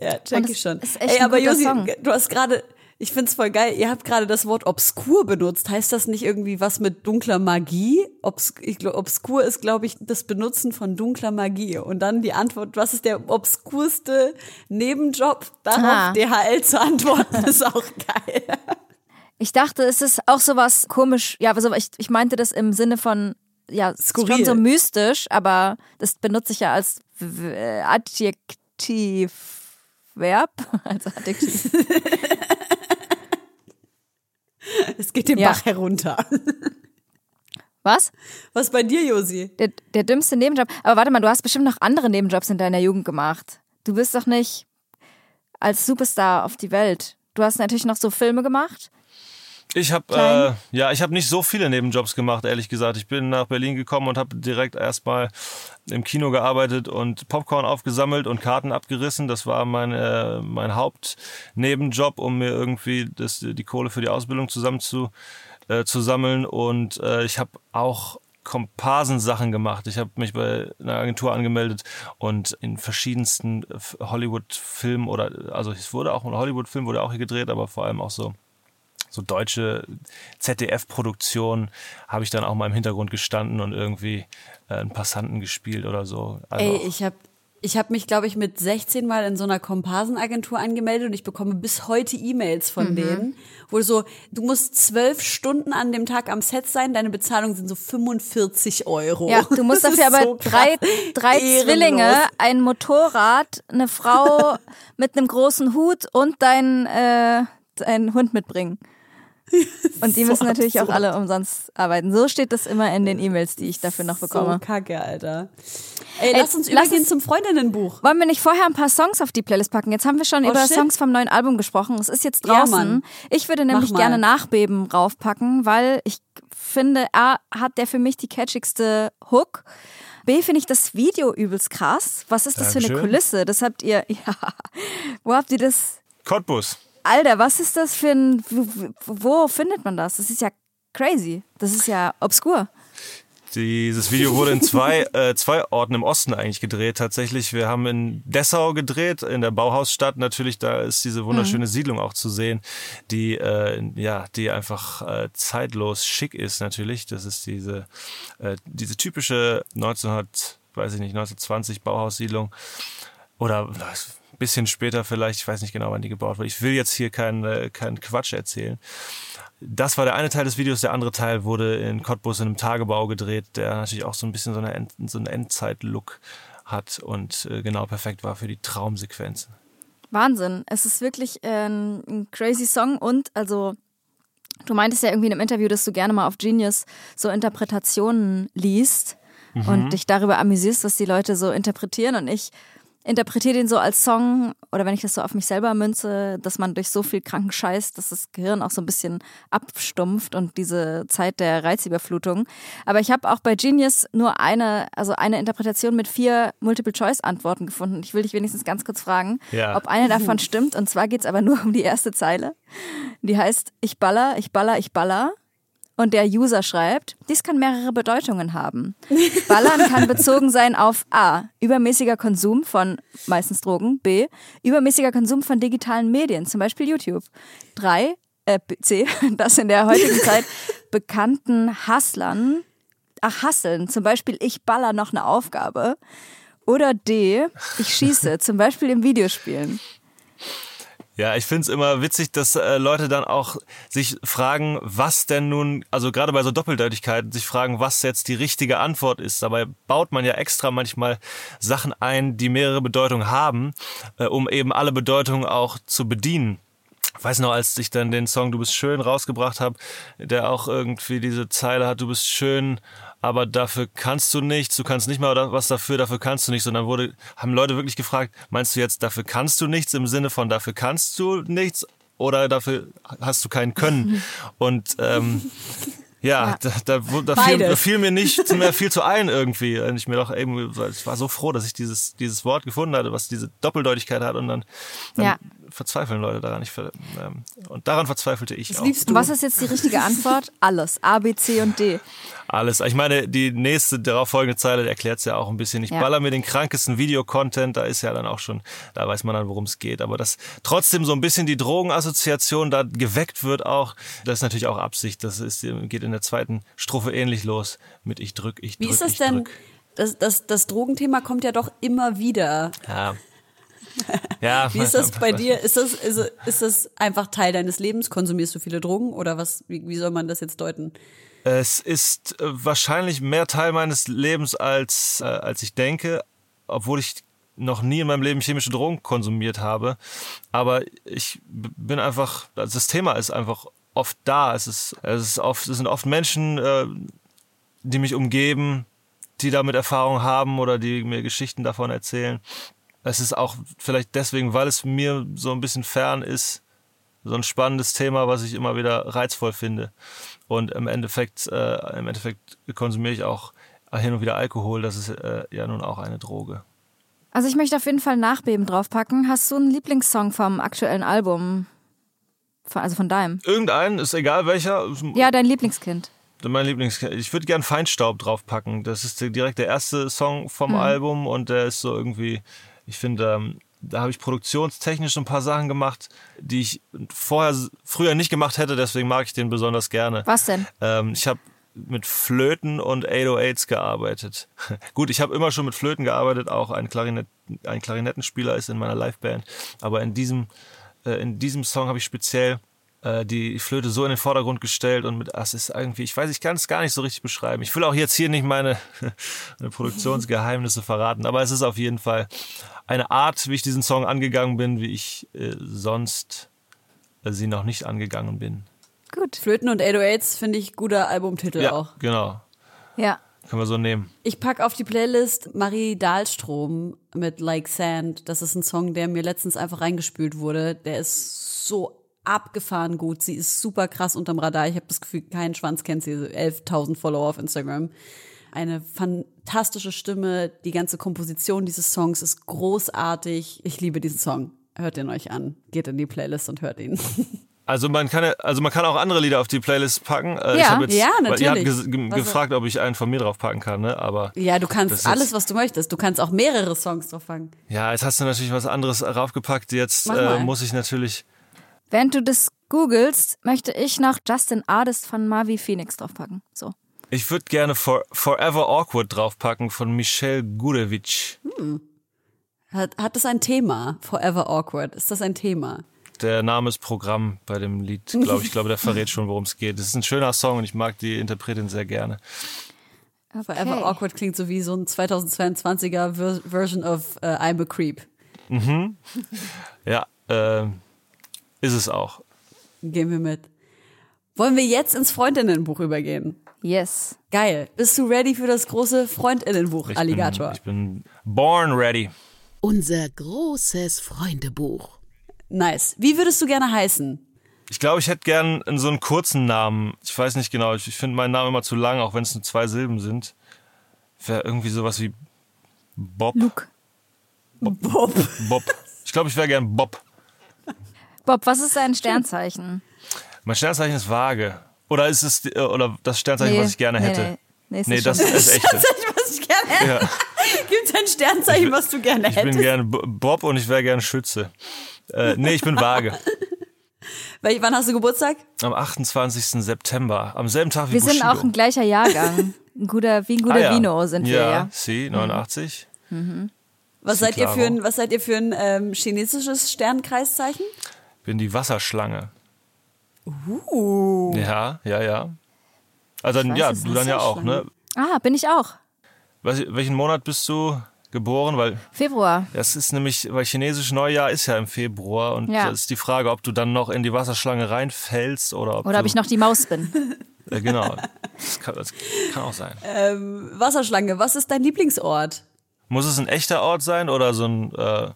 Ja, check ich schon. Ey, aber Josi, du hast gerade ich find's voll geil. Ihr habt gerade das Wort obskur benutzt. Heißt das nicht irgendwie was mit dunkler Magie? Obs glaub, obskur ist, glaube ich, das Benutzen von dunkler Magie. Und dann die Antwort, was ist der obskurste Nebenjob? Darauf ah. DHL zu antworten, ist auch geil. Ich dachte, es ist auch sowas komisch. Ja, also ich, ich meinte das im Sinne von, ja, Skurril. schon so mystisch, aber das benutze ich ja als Adjektiv. Verb, also Adjektiv. Es geht den ja. Bach herunter. Was? Was bei dir, Josi? Der, der dümmste Nebenjob. Aber warte mal, du hast bestimmt noch andere Nebenjobs in deiner Jugend gemacht. Du bist doch nicht als Superstar auf die Welt. Du hast natürlich noch so Filme gemacht. Ich habe äh, ja, ich habe nicht so viele Nebenjobs gemacht, ehrlich gesagt. Ich bin nach Berlin gekommen und habe direkt erstmal im Kino gearbeitet und Popcorn aufgesammelt und Karten abgerissen. Das war mein äh, mein Hauptnebenjob, um mir irgendwie das, die Kohle für die Ausbildung zusammen zu, äh, zu sammeln. Und äh, ich habe auch Komparsensachen gemacht. Ich habe mich bei einer Agentur angemeldet und in verschiedensten Hollywood-Filmen oder also es wurde auch ein Hollywood-Film wurde auch hier gedreht, aber vor allem auch so so deutsche ZDF-Produktion habe ich dann auch mal im Hintergrund gestanden und irgendwie äh, einen Passanten gespielt oder so. Also Ey, ich habe ich habe mich, glaube ich, mit 16 Mal in so einer Komparsenagentur angemeldet und ich bekomme bis heute E-Mails von mhm. denen, wo so, du musst zwölf Stunden an dem Tag am Set sein, deine Bezahlung sind so 45 Euro. Ja, du musst dafür aber so drei, drei Zwillinge, ein Motorrad, eine Frau mit einem großen Hut und dein, äh, deinen Hund mitbringen. Und die müssen natürlich auch alle umsonst arbeiten. So steht das immer in den E-Mails, die ich dafür noch bekomme. So kacke, Alter. Ey, Ey lass uns lass übergehen uns, zum Freundinnenbuch. Wollen wir nicht vorher ein paar Songs auf die Playlist packen? Jetzt haben wir schon oh, über shit. Songs vom neuen Album gesprochen. Es ist jetzt draußen. Ja, ich würde nämlich gerne Nachbeben raufpacken, weil ich finde, A, hat der für mich die catchigste Hook. B, finde ich das Video übelst krass. Was ist das Dankeschön. für eine Kulisse? Das habt ihr, ja. Wo habt ihr das? Cottbus. Alter, was ist das für ein. Wo, findet man das? Das ist ja crazy. Das ist ja obskur. Dieses Video wurde in zwei, äh, zwei Orten im Osten eigentlich gedreht. Tatsächlich, wir haben in Dessau gedreht, in der Bauhausstadt. Natürlich, da ist diese wunderschöne Siedlung auch zu sehen, die äh, ja, die einfach äh, zeitlos schick ist. Natürlich, das ist diese äh, diese typische 1900, weiß ich nicht, 1920 Bauhaussiedlung oder bisschen später vielleicht. Ich weiß nicht genau, wann die gebaut wurde. Ich will jetzt hier keinen äh, keinen Quatsch erzählen. Das war der eine Teil des Videos. Der andere Teil wurde in Cottbus in einem Tagebau gedreht, der natürlich auch so ein bisschen so, eine End, so einen Endzeit-Look hat und äh, genau perfekt war für die Traumsequenzen. Wahnsinn. Es ist wirklich äh, ein crazy Song und also du meintest ja irgendwie in einem Interview, dass du gerne mal auf Genius so Interpretationen liest Mhm. und dich darüber amüsierst, was die Leute so interpretieren und ich interpretiere den so als Song oder wenn ich das so auf mich selber münze, dass man durch so viel kranken Scheiß, dass das Gehirn auch so ein bisschen abstumpft und diese Zeit der Reizüberflutung. Aber ich habe auch bei Genius nur eine, also eine Interpretation mit vier Multiple-Choice-Antworten gefunden. Ich will dich wenigstens ganz kurz fragen, Ja. ob eine davon stimmt. Und zwar geht's aber nur um die erste Zeile. Die heißt, ich baller, ich baller, ich baller. Und der User schreibt, dies kann mehrere Bedeutungen haben. Ballern kann bezogen sein auf A. Übermäßiger Konsum von meistens Drogen. B. Übermäßiger Konsum von digitalen Medien, zum Beispiel YouTube. 3. Äh, C. Das in der heutigen Zeit bekannten Hustlern, ach, Hasseln, zum Beispiel ich baller noch eine Aufgabe. Oder D. Ich schieße, zum Beispiel im Videospielen. Ja, ich find's immer witzig, dass äh, Leute dann auch sich fragen, was denn nun, also gerade bei so Doppeldeutigkeiten, sich fragen, was jetzt die richtige Antwort ist. Dabei baut man ja extra manchmal Sachen ein, die mehrere Bedeutungen haben, äh, um eben alle Bedeutungen auch zu bedienen. Ich weiß noch, als ich dann den Song Du bist schön rausgebracht habe, der auch irgendwie diese Zeile hat, du bist schön, aber dafür kannst du nichts, du kannst nicht mal da- was dafür, dafür kannst du nichts. Und dann wurde, haben Leute wirklich gefragt, meinst du jetzt, dafür kannst du nichts im Sinne von dafür kannst du nichts oder dafür hast du kein Können? Und ähm, ja, da, da, wo- da, fiel, da fiel mir nicht mehr viel zu ein irgendwie. Und ich mir doch eben, ich war so froh, dass ich dieses, dieses Wort gefunden hatte, was diese Doppeldeutigkeit hat und dann, dann Ja. Verzweifeln Leute daran. Ich, ver- ähm, und daran verzweifelte ich auch. liebst Und was ist jetzt die richtige Antwort? Alles. A, B, C und D. Alles. Ich meine, die nächste darauf folgende Zeile erklärt es ja auch ein bisschen. Ich Ja. baller mir den krankesten Videocontent, da ist ja dann auch schon, da weiß man dann, worum es geht. Aber dass trotzdem so ein bisschen die Drogenassoziation da geweckt wird auch, das ist natürlich auch Absicht. Das ist, geht in der zweiten Strophe ähnlich los mit ich drück, ich drück, Wie ist das ich denn? drück. Das, das, das Drogenthema kommt ja doch immer wieder. Ja. Ja. Wie ist das bei dir? Ist das, ist, ist das einfach Teil deines Lebens? Konsumierst du viele Drogen oder was? Wie, wie soll man das jetzt deuten? Es ist äh, wahrscheinlich mehr Teil meines Lebens als, äh, als ich denke, obwohl ich noch nie in meinem Leben chemische Drogen konsumiert habe. Aber ich bin einfach, also das Thema ist einfach oft da. Es, ist, es, ist oft, es sind oft Menschen, äh, die mich umgeben, die damit Erfahrung haben oder die mir Geschichten davon erzählen. Es ist auch vielleicht deswegen, weil es mir so ein bisschen fern ist, so ein spannendes Thema, was ich immer wieder reizvoll finde. Und im Endeffekt, äh, im Endeffekt konsumiere ich auch hin und wieder Alkohol. Das ist äh, ja nun auch eine Droge. Also ich möchte auf jeden Fall Nachbeben draufpacken. Hast du einen Lieblingssong vom aktuellen Album? Von, also von deinem? Irgendeinen, ist egal welcher. Ja, dein Lieblingskind. Mein Lieblings. Ich würde gern Feinstaub draufpacken. Das ist direkt der erste Song vom Album und der ist so irgendwie, ich finde, ähm, da habe ich produktionstechnisch ein paar Sachen gemacht, die ich vorher früher nicht gemacht hätte, deswegen mag ich den besonders gerne. Was denn? Ähm, ich habe mit Flöten und 808s gearbeitet. Gut, ich habe immer schon mit Flöten gearbeitet, auch ein, Klarinett, ein Klarinettenspieler ist in meiner Liveband. Aber in diesem, äh, in diesem Song habe ich speziell äh, die Flöte so in den Vordergrund gestellt und mit, das ist irgendwie, ich weiß, ich kann es gar nicht so richtig beschreiben. Ich will auch jetzt hier nicht meine, meine Produktionsgeheimnisse verraten, aber es ist auf jeden Fall eine Art, wie ich diesen Song angegangen bin, wie ich äh, sonst äh, sie noch nicht angegangen bin. Gut. Flöten und 808s finde ich guter Albumtitel Ja, auch. genau. Ja. Können wir so nehmen. Ich pack auf die Playlist Marie Dahlstrom mit Like Sand. Das ist ein Song, der mir letztens einfach reingespült wurde. Der ist so abgefahren gut. Sie ist super krass unterm Radar. Ich habe das Gefühl, kein Schwanz kennt sie. 11.000 Follower auf Instagram. Eine fantastische Stimme. Die ganze Komposition dieses Songs ist großartig. Ich liebe diesen Song. Hört ihn euch an. Geht in die Playlist und hört ihn. Also man kann ja, also man kann auch andere Lieder auf die Playlist packen. Äh, ich Ja. hab jetzt, Ja, Weil ihr habt natürlich. ge ge gefragt, ob ich einen von mir drauf packen kann, ne? Aber Ja, du kannst alles, was du möchtest. Du kannst auch mehrere Songs drauf fangen. ja, jetzt hast du natürlich was anderes raufgepackt. Jetzt äh, muss ich natürlich. Während du das googelst, möchte ich noch Justin Artist von Marvi Phoenix draufpacken. So. Ich würde gerne For Forever Awkward draufpacken von Michel Gurevich. Hat, hat das ein Thema? Forever Awkward. Ist das ein Thema? Der Name ist Programm bei dem Lied, glaube ich. Ich glaube, der verrät schon, worum es geht. Es ist ein schöner Song und ich mag die Interpretin sehr gerne. Forever Okay. Awkward klingt so wie so ein 2022er Ver Version of äh, I'm a Creep. Ja, äh, ist es auch. Gehen wir mit. Wollen wir jetzt ins Freundinnenbuch übergehen? Yes. Geil. Bist du ready für das große Freundinnenbuch, Ich Alligator? Bin, ich bin born ready. Unser großes Freundebuch. nice. Wie würdest du gerne heißen? Ich glaube, ich hätte gern so einen kurzen Namen. Ich weiß nicht genau. Ich, ich finde meinen Namen immer zu lang, auch wenn es nur zwei Silben sind. Wäre irgendwie sowas wie Bob. Luke. Bob. Bob. Ich glaube, ich wäre gern Bob. Bob, was ist dein Sternzeichen? Mein Sternzeichen ist Waage. Oder ist es die- oder das Sternzeichen, was ich gerne nee, hätte? Nee, nee, ist Nee, nicht das ist echte. was ich gerne hätte. Ja. Gibt es ein Sternzeichen, was du gerne Ich bin hättest? gerne Bob und ich wäre gerne Schütze. Äh, nee, ich bin Waage. Wel- Wann hast du Geburtstag? Am 28. September. Am selben Tag wie Wir sind Bushido. auch ein gleicher Jahrgang. Ein guter, wie ein guter Ah, ja. Vino sind wir, ja. ja. Sie, 89. Was Sie seid ihr für ein, was seid ihr für ein ähm, chinesisches Sternkreiszeichen? Bin die Wasserschlange. Uh. Ja, ja, ja. Also dann, weiß ja, du dann ja auch, ne? Ah, bin ich auch. Weiß, welchen Monat bist du geboren? Weil Februar. das ist nämlich, weil chinesisch Neujahr ist ja im Februar und Ja. das ist die Frage, ob du dann noch in die Wasserschlange reinfällst oder ob Oder du, ob ich noch die Maus bin. Äh, genau. Das kann, das kann auch sein. Ähm, Wasserschlange, was ist dein Lieblingsort? Muss es ein echter Ort sein oder so ein äh,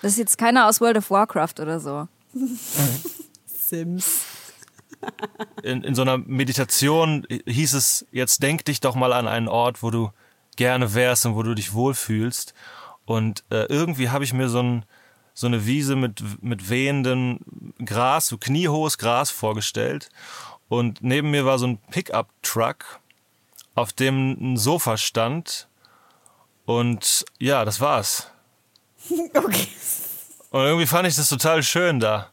Das ist jetzt keiner aus World of Warcraft oder so. Sims. in, in so einer Meditation hieß es, jetzt denk dich doch mal an einen Ort, wo du gerne wärst und wo du dich wohlfühlst. Und äh, irgendwie habe ich mir so, ein, so eine Wiese mit, mit wehendem Gras, so kniehohes Gras vorgestellt. Und neben mir war so ein Pickup-Truck, auf dem ein Sofa stand. Und ja, das war's. Okay. Und irgendwie fand ich das total schön da.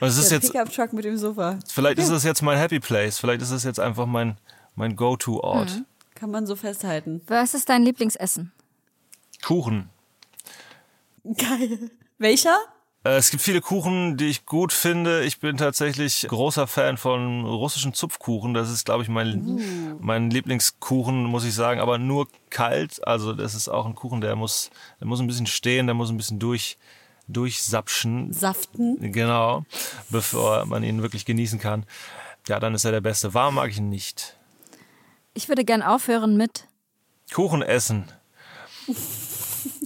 Und es ist Der jetzt Pickup-Truck mit dem Sofa. Vielleicht ist es jetzt mein Happy Place. Vielleicht ist es jetzt einfach mein, mein Go-To-Ort. Mhm. Kann man so festhalten. Was ist dein Lieblingsessen? Kuchen. Geil. Welcher? Äh, es gibt viele Kuchen, die ich gut finde. Ich bin tatsächlich großer Fan von russischen Zupfkuchen. Das ist, glaube ich, mein, mein Lieblingskuchen, muss ich sagen. Aber nur kalt. Also das ist auch ein Kuchen, der muss, der muss ein bisschen stehen, der muss ein bisschen durch, durchsapschen. Saften. Genau. Bevor man ihn wirklich genießen kann. Ja, dann ist er der Beste. Warm mag ich ihn nicht. Ich würde gern aufhören mit. Kuchen essen.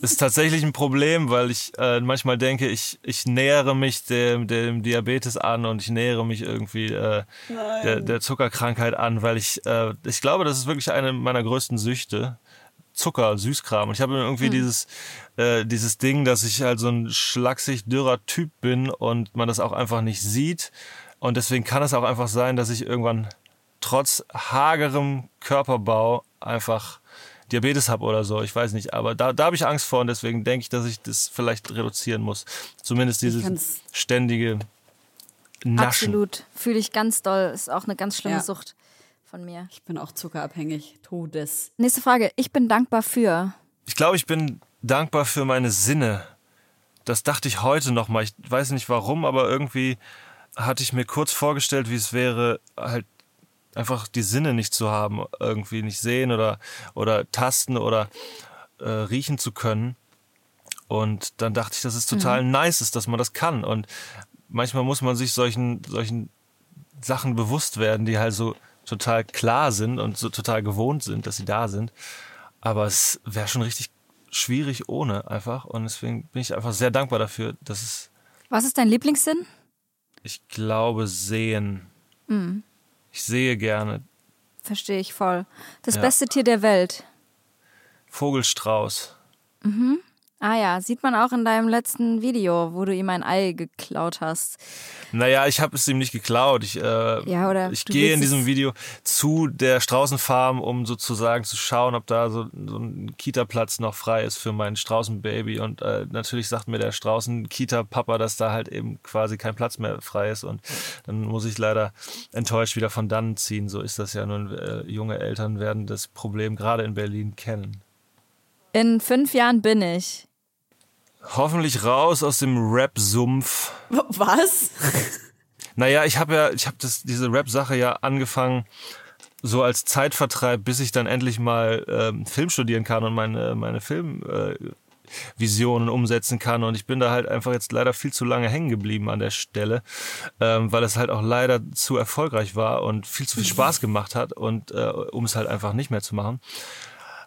Ist tatsächlich ein Problem, weil ich äh, manchmal denke, ich, ich nähere mich dem, dem Diabetes an und ich nähere mich irgendwie äh, der, der Zuckerkrankheit an, weil ich, äh, ich glaube, das ist wirklich eine meiner größten Süchte. Zucker, Süßkram. Und ich habe irgendwie dieses, äh, dieses Ding, dass ich halt so ein schlaksig, dürrer Typ bin und man das auch einfach nicht sieht. Und deswegen kann es auch einfach sein, dass ich irgendwann trotz hagerem Körperbau einfach Diabetes habe oder so. Ich weiß nicht. Aber da, da habe ich Angst vor und deswegen denke ich, dass ich das vielleicht reduzieren muss. Zumindest dieses ständige Naschen. Absolut. Fühle ich ganz doll. Ist auch eine ganz schlimme Ja. Sucht von mir. Ich bin auch zuckerabhängig. Todes. Nächste Frage. Ich bin dankbar für. Ich glaube, ich bin dankbar für meine Sinne. Das dachte ich heute noch mal. Ich weiß nicht warum, aber irgendwie hatte ich mir kurz vorgestellt, wie es wäre, halt einfach die Sinne nicht zu haben, irgendwie nicht sehen oder oder tasten oder äh, riechen zu können. Und dann dachte ich, dass es total nice ist, dass man das kann. Und manchmal muss man sich solchen solchen Sachen bewusst werden, die halt so total klar sind und so total gewohnt sind, dass sie da sind. Aber es wäre schon richtig schwierig ohne einfach. Und deswegen bin ich einfach sehr dankbar dafür, dass es, Was ist dein Lieblingssinn? ich glaube, sehen. Ich sehe gerne Verstehe ich voll. Das Ja. beste Tier der Welt. Vogelstrauß. Ah ja, sieht man auch in deinem letzten Video, wo du ihm ein Ei geklaut hast. Naja, ich habe es ihm nicht geklaut. Ich, äh, Ja, oder ich gehe in diesem es- Video zu der Straußenfarm, um sozusagen zu schauen, ob da so, so ein Kita-Platz noch frei ist für mein Straußenbaby. Und äh, natürlich sagt mir der Straußen-Kita-Papa, dass da halt eben quasi kein Platz mehr frei ist. Und dann muss ich leider enttäuscht wieder von dannen ziehen. So ist das ja nun. Äh, junge Eltern werden das Problem gerade in Berlin kennen. In fünf Jahren bin ich. Hoffentlich raus aus dem Rap-Sumpf. Was? Naja, ich habe ja, ich habe das diese Rap-Sache ja angefangen so als Zeitvertreib, bis ich dann endlich mal ähm, Film studieren kann und meine meine Film äh, Visionen umsetzen kann. Und ich bin da halt einfach jetzt leider viel zu lange hängen geblieben an der Stelle, ähm, weil es halt auch leider zu erfolgreich war und viel zu viel Spaß gemacht hat und äh, um es halt einfach nicht mehr zu machen.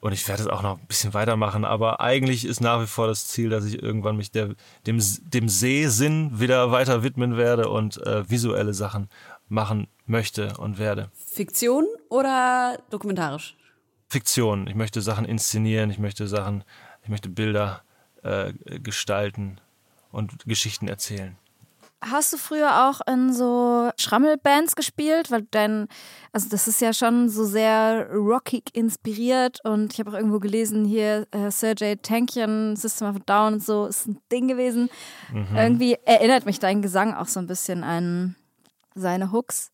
Und ich werde es auch noch ein bisschen weitermachen, aber eigentlich ist nach wie vor das Ziel, dass ich irgendwann mich der, dem, dem Sehsinn wieder weiter widmen werde und äh, visuelle Sachen machen möchte und werde. Fiktion oder dokumentarisch? Fiktion. Ich möchte Sachen inszenieren, ich möchte Sachen, ich möchte Bilder äh, gestalten und Geschichten erzählen. Hast du früher auch in so Schrammelbands gespielt? Weil dein, also das ist ja schon so sehr rockig inspiriert und ich habe auch irgendwo gelesen, hier äh, Sergey Tankian, System of a Down und so ist ein Ding gewesen. Irgendwie erinnert mich dein Gesang auch so ein bisschen an seine Hooks.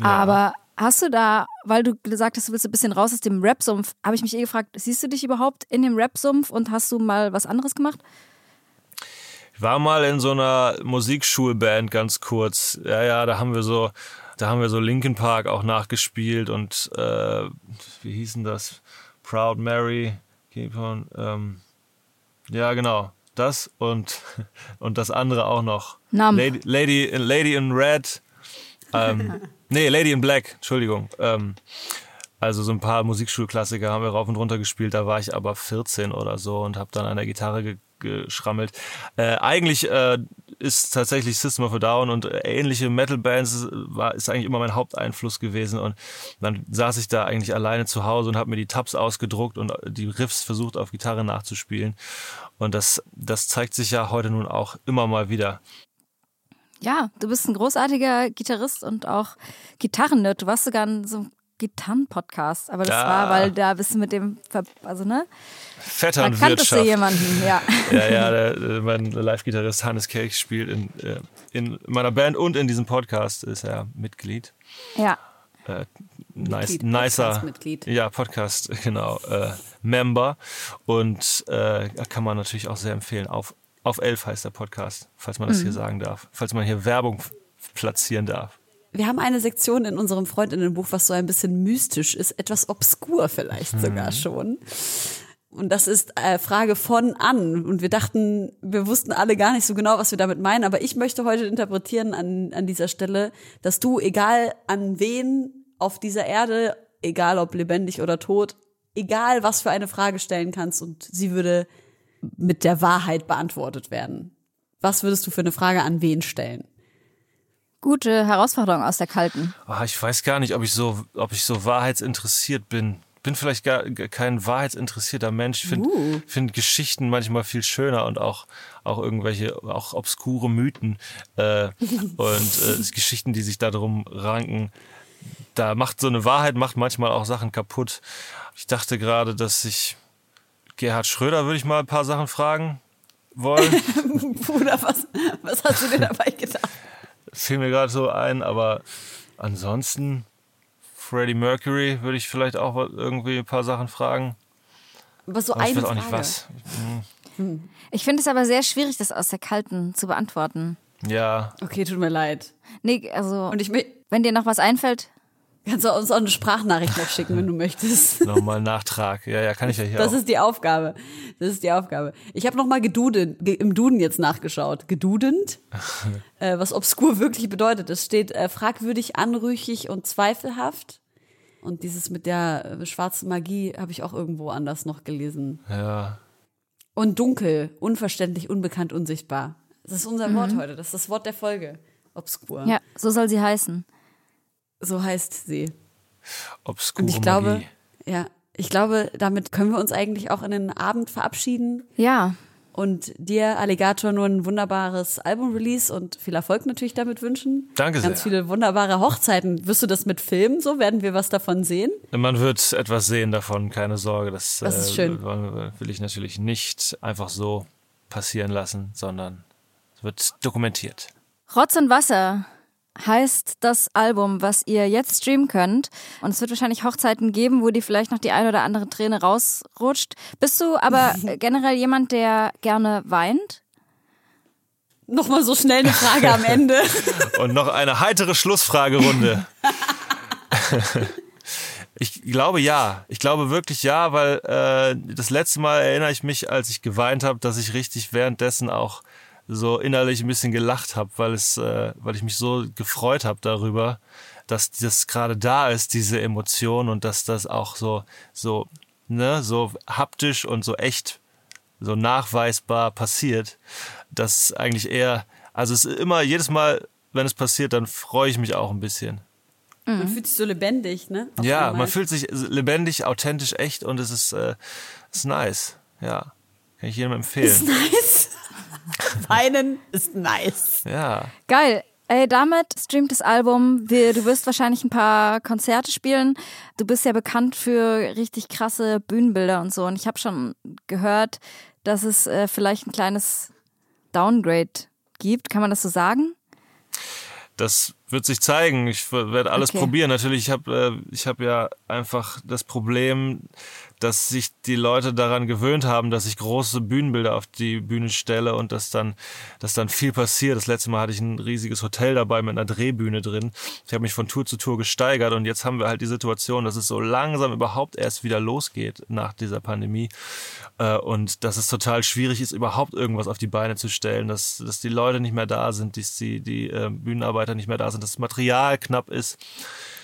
Aber hast du da, weil du gesagt hast, du willst ein bisschen raus aus dem Rap-Sumpf, habe ich mich eh gefragt, siehst du dich überhaupt in dem Rap-Sumpf und hast du mal was anderes gemacht? Ich war mal in so einer Musikschulband ganz kurz. Ja, ja, da haben wir so, da haben wir so Linkin Park auch nachgespielt und äh, wie hießen das? Proud Mary, Keep on, ähm, ja genau, das und und das andere auch noch. Numb. Lady, Lady, Lady in Red, ähm, nee, Lady in Black, Entschuldigung. Ähm, also so ein paar Musikschulklassiker haben wir rauf und runter gespielt. Da war ich aber 14 oder so und habe dann an der Gitarre ge geschrammelt. Äh, eigentlich äh, ist tatsächlich System of a Down und äh, ähnliche Metal-Bands war ist eigentlich immer mein Haupteinfluss gewesen und dann saß ich da eigentlich alleine zu Hause und habe mir die Tabs ausgedruckt und die Riffs versucht auf Gitarre nachzuspielen und das das zeigt sich ja heute nun auch immer mal wieder. Ja, du bist ein großartiger Gitarrist und auch Gitarrennerd. Du warst sogar in so einem Gitarren-Podcast, aber das Ja. war, weil da bist du mit dem, Ver also ne, da kanntest du jemanden, ja. Ja, ja, der, der, mein Live-Gitarrist Hannes Kelch spielt in, äh, in meiner Band und in diesem Podcast ist er Mitglied. Ja, Äh, nice, Mitglied, nicer, Podcast-Mitglied. ja, Podcast, genau, äh, Member und äh, kann man natürlich auch sehr empfehlen. Auf, auf elf heißt der Podcast, falls man das hier sagen darf, falls man hier Werbung platzieren darf. Wir haben eine Sektion in unserem Freundinnenbuch, was so ein bisschen mystisch ist, etwas obskur vielleicht sogar schon. Und das ist äh, Frage von an. Und wir dachten, wir wussten alle gar nicht so genau, was wir damit meinen. Aber ich möchte heute interpretieren an, an dieser Stelle, dass du, egal an wen auf dieser Erde, egal ob lebendig oder tot, egal was für eine Frage stellen kannst und sie würde mit der Wahrheit beantwortet werden. Was würdest du für eine Frage an wen stellen? Gute Herausforderung aus der kalten. Ah, ich weiß gar nicht, ob ich so, ob ich so wahrheitsinteressiert bin. Bin vielleicht gar, kein wahrheitsinteressierter Mensch. Ich finde Uh. find Geschichten manchmal viel schöner und auch, auch irgendwelche, auch obskure Mythen äh, und äh, Geschichten, die sich da drum ranken. Da macht so eine Wahrheit macht manchmal auch Sachen kaputt. Ich dachte gerade, dass ich Gerhard Schröder würde ich mal ein paar Sachen fragen wollen. Bruder, was, was hast du dir dabei gedacht? Fiel mir gerade so ein, aber ansonsten Freddie Mercury würde ich vielleicht auch irgendwie ein paar Sachen fragen. Aber so Aber ich eine weiß auch Frage. nicht was. Ich finde es aber sehr schwierig, das aus der kalten zu beantworten. Ja, Okay, tut mir leid. Nee, also, Und ich wenn dir noch was einfällt, kannst du uns auch eine Sprachnachricht noch schicken, wenn du möchtest. nochmal Nachtrag. Ja, ja, kann ich ja hier Das auch. ist die Aufgabe. Das ist die Aufgabe. Ich habe noch mal gedudent, ge im Duden jetzt nachgeschaut. Gedudent, äh, was obskur wirklich bedeutet. Es steht äh, fragwürdig, anrüchig und zweifelhaft. Und dieses mit der äh, schwarzen Magie habe ich auch irgendwo anders noch gelesen. Ja, Und dunkel, unverständlich, unbekannt, unsichtbar. Das ist unser Wort heute. Das ist das Wort der Folge. Obskur. ja, so soll sie heißen. So heißt sie. obskure Und ich glaube, Magie. ja, ich glaube, damit können wir uns eigentlich auch in den Abend verabschieden. Ja, und dir, Alligator, nur ein wunderbares Album-Release und viel Erfolg natürlich damit wünschen. Danke Ganz sehr. viele wunderbare Hochzeiten. Wirst du das mit filmen so? Werden wir was davon sehen? Man wird etwas sehen davon, keine Sorge. Das, Das ist äh, schön. wollen- will ich natürlich nicht einfach so passieren lassen, sondern es wird dokumentiert. Rotz und Wasser heißt das Album, was ihr jetzt streamen könnt. Und es wird wahrscheinlich Hochzeiten geben, wo dir vielleicht noch die eine oder andere Träne rausrutscht. Bist du aber generell jemand, der gerne weint? Nochmal so schnell eine Frage am Ende. Und noch eine heitere Schlussfragerunde. Ich glaube ja. Ich glaube wirklich ja, weil äh, das letzte Mal erinnere ich mich, als ich geweint habe, dass ich richtig währenddessen auch so innerlich ein bisschen gelacht habe, weil es, äh, weil ich mich so gefreut habe darüber, dass das gerade da ist, diese Emotion und dass das auch so so ne so haptisch und so echt so nachweisbar passiert, dass eigentlich eher, also es ist immer jedes Mal, wenn es passiert, dann freue ich mich auch ein bisschen. Man fühlt sich so lebendig, ne? Auf Ja, man fühlt sich lebendig, authentisch, echt und es ist, äh, ist nice. Ja, kann ich jedem empfehlen. nice. Weinen ist nice. Ja, Geil. Ey, damit streamt das Album. Wir, du wirst wahrscheinlich ein paar Konzerte spielen. Du bist ja bekannt für richtig krasse Bühnenbilder und so. Und ich habe schon gehört, dass es äh, vielleicht ein kleines Downgrade gibt. Kann man das so sagen? das wird sich zeigen. Ich werde alles Okay. probieren. Natürlich, ich habe äh, ich hab ja einfach das Problem, dass sich die Leute daran gewöhnt haben, dass ich große Bühnenbilder auf die Bühne stelle und dass dann, dass dann viel passiert. Das letzte Mal hatte ich ein riesiges Hotel dabei mit einer Drehbühne drin. Ich habe mich von Tour zu Tour gesteigert und jetzt haben wir halt die Situation, dass es so langsam überhaupt erst wieder losgeht nach dieser Pandemie äh, und dass es total schwierig ist, überhaupt irgendwas auf die Beine zu stellen, dass, dass die Leute nicht mehr da sind, dass die, die äh, Bühnenarbeiter nicht mehr da sind, dass das Material knapp ist.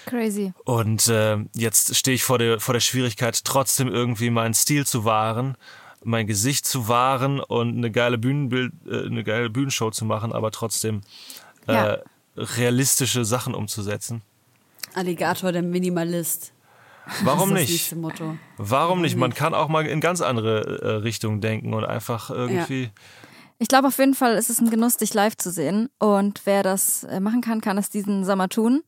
Crazy. Und äh, jetzt stehe ich vor der, vor der Schwierigkeit, trotzdem irgendwie meinen Stil zu wahren, mein Gesicht zu wahren und eine geile Bühnenbild, äh, eine geile Bühnenshow zu machen, aber trotzdem äh, Ja. realistische Sachen umzusetzen. Alligator, der Minimalist. Warum das ist das nicht? Motto. Warum nicht? Man kann auch mal in ganz andere äh, Richtungen denken und einfach irgendwie. Ich glaube auf jeden Fall ist es ein Genuss, dich live zu sehen. Und wer das äh, machen kann, kann es diesen Sommer tun.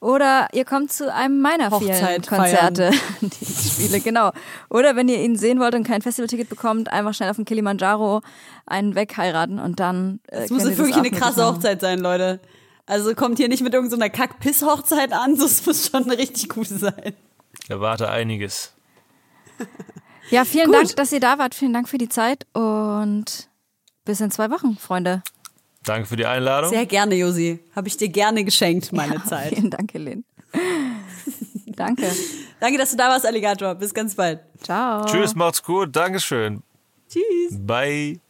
Oder ihr kommt zu einem meiner vielen Konzerte, die ich spiele, genau. Oder wenn ihr ihn sehen wollt und kein Festivalticket bekommt, einfach schnell auf dem Kilimanjaro einen wegheiraten und dann. Äh, Es muss wirklich eine krasse machen. Hochzeit sein, Leute. Also kommt hier nicht mit irgendeiner Kack-Piss-Hochzeit an, das muss schon eine richtig gute sein. Ich erwarte einiges. Ja, vielen Gut. Dank, dass ihr da wart. Vielen Dank für die Zeit und bis in zwei Wochen, Freunde. Danke für die Einladung. Sehr gerne, Josi. Habe ich dir gerne geschenkt, meine Zeit. Vielen Dank, Helene. Danke. Danke, dass du da warst, Alligator. Bis ganz bald. Ciao. Tschüss, macht's gut. Dankeschön. Tschüss. Bye.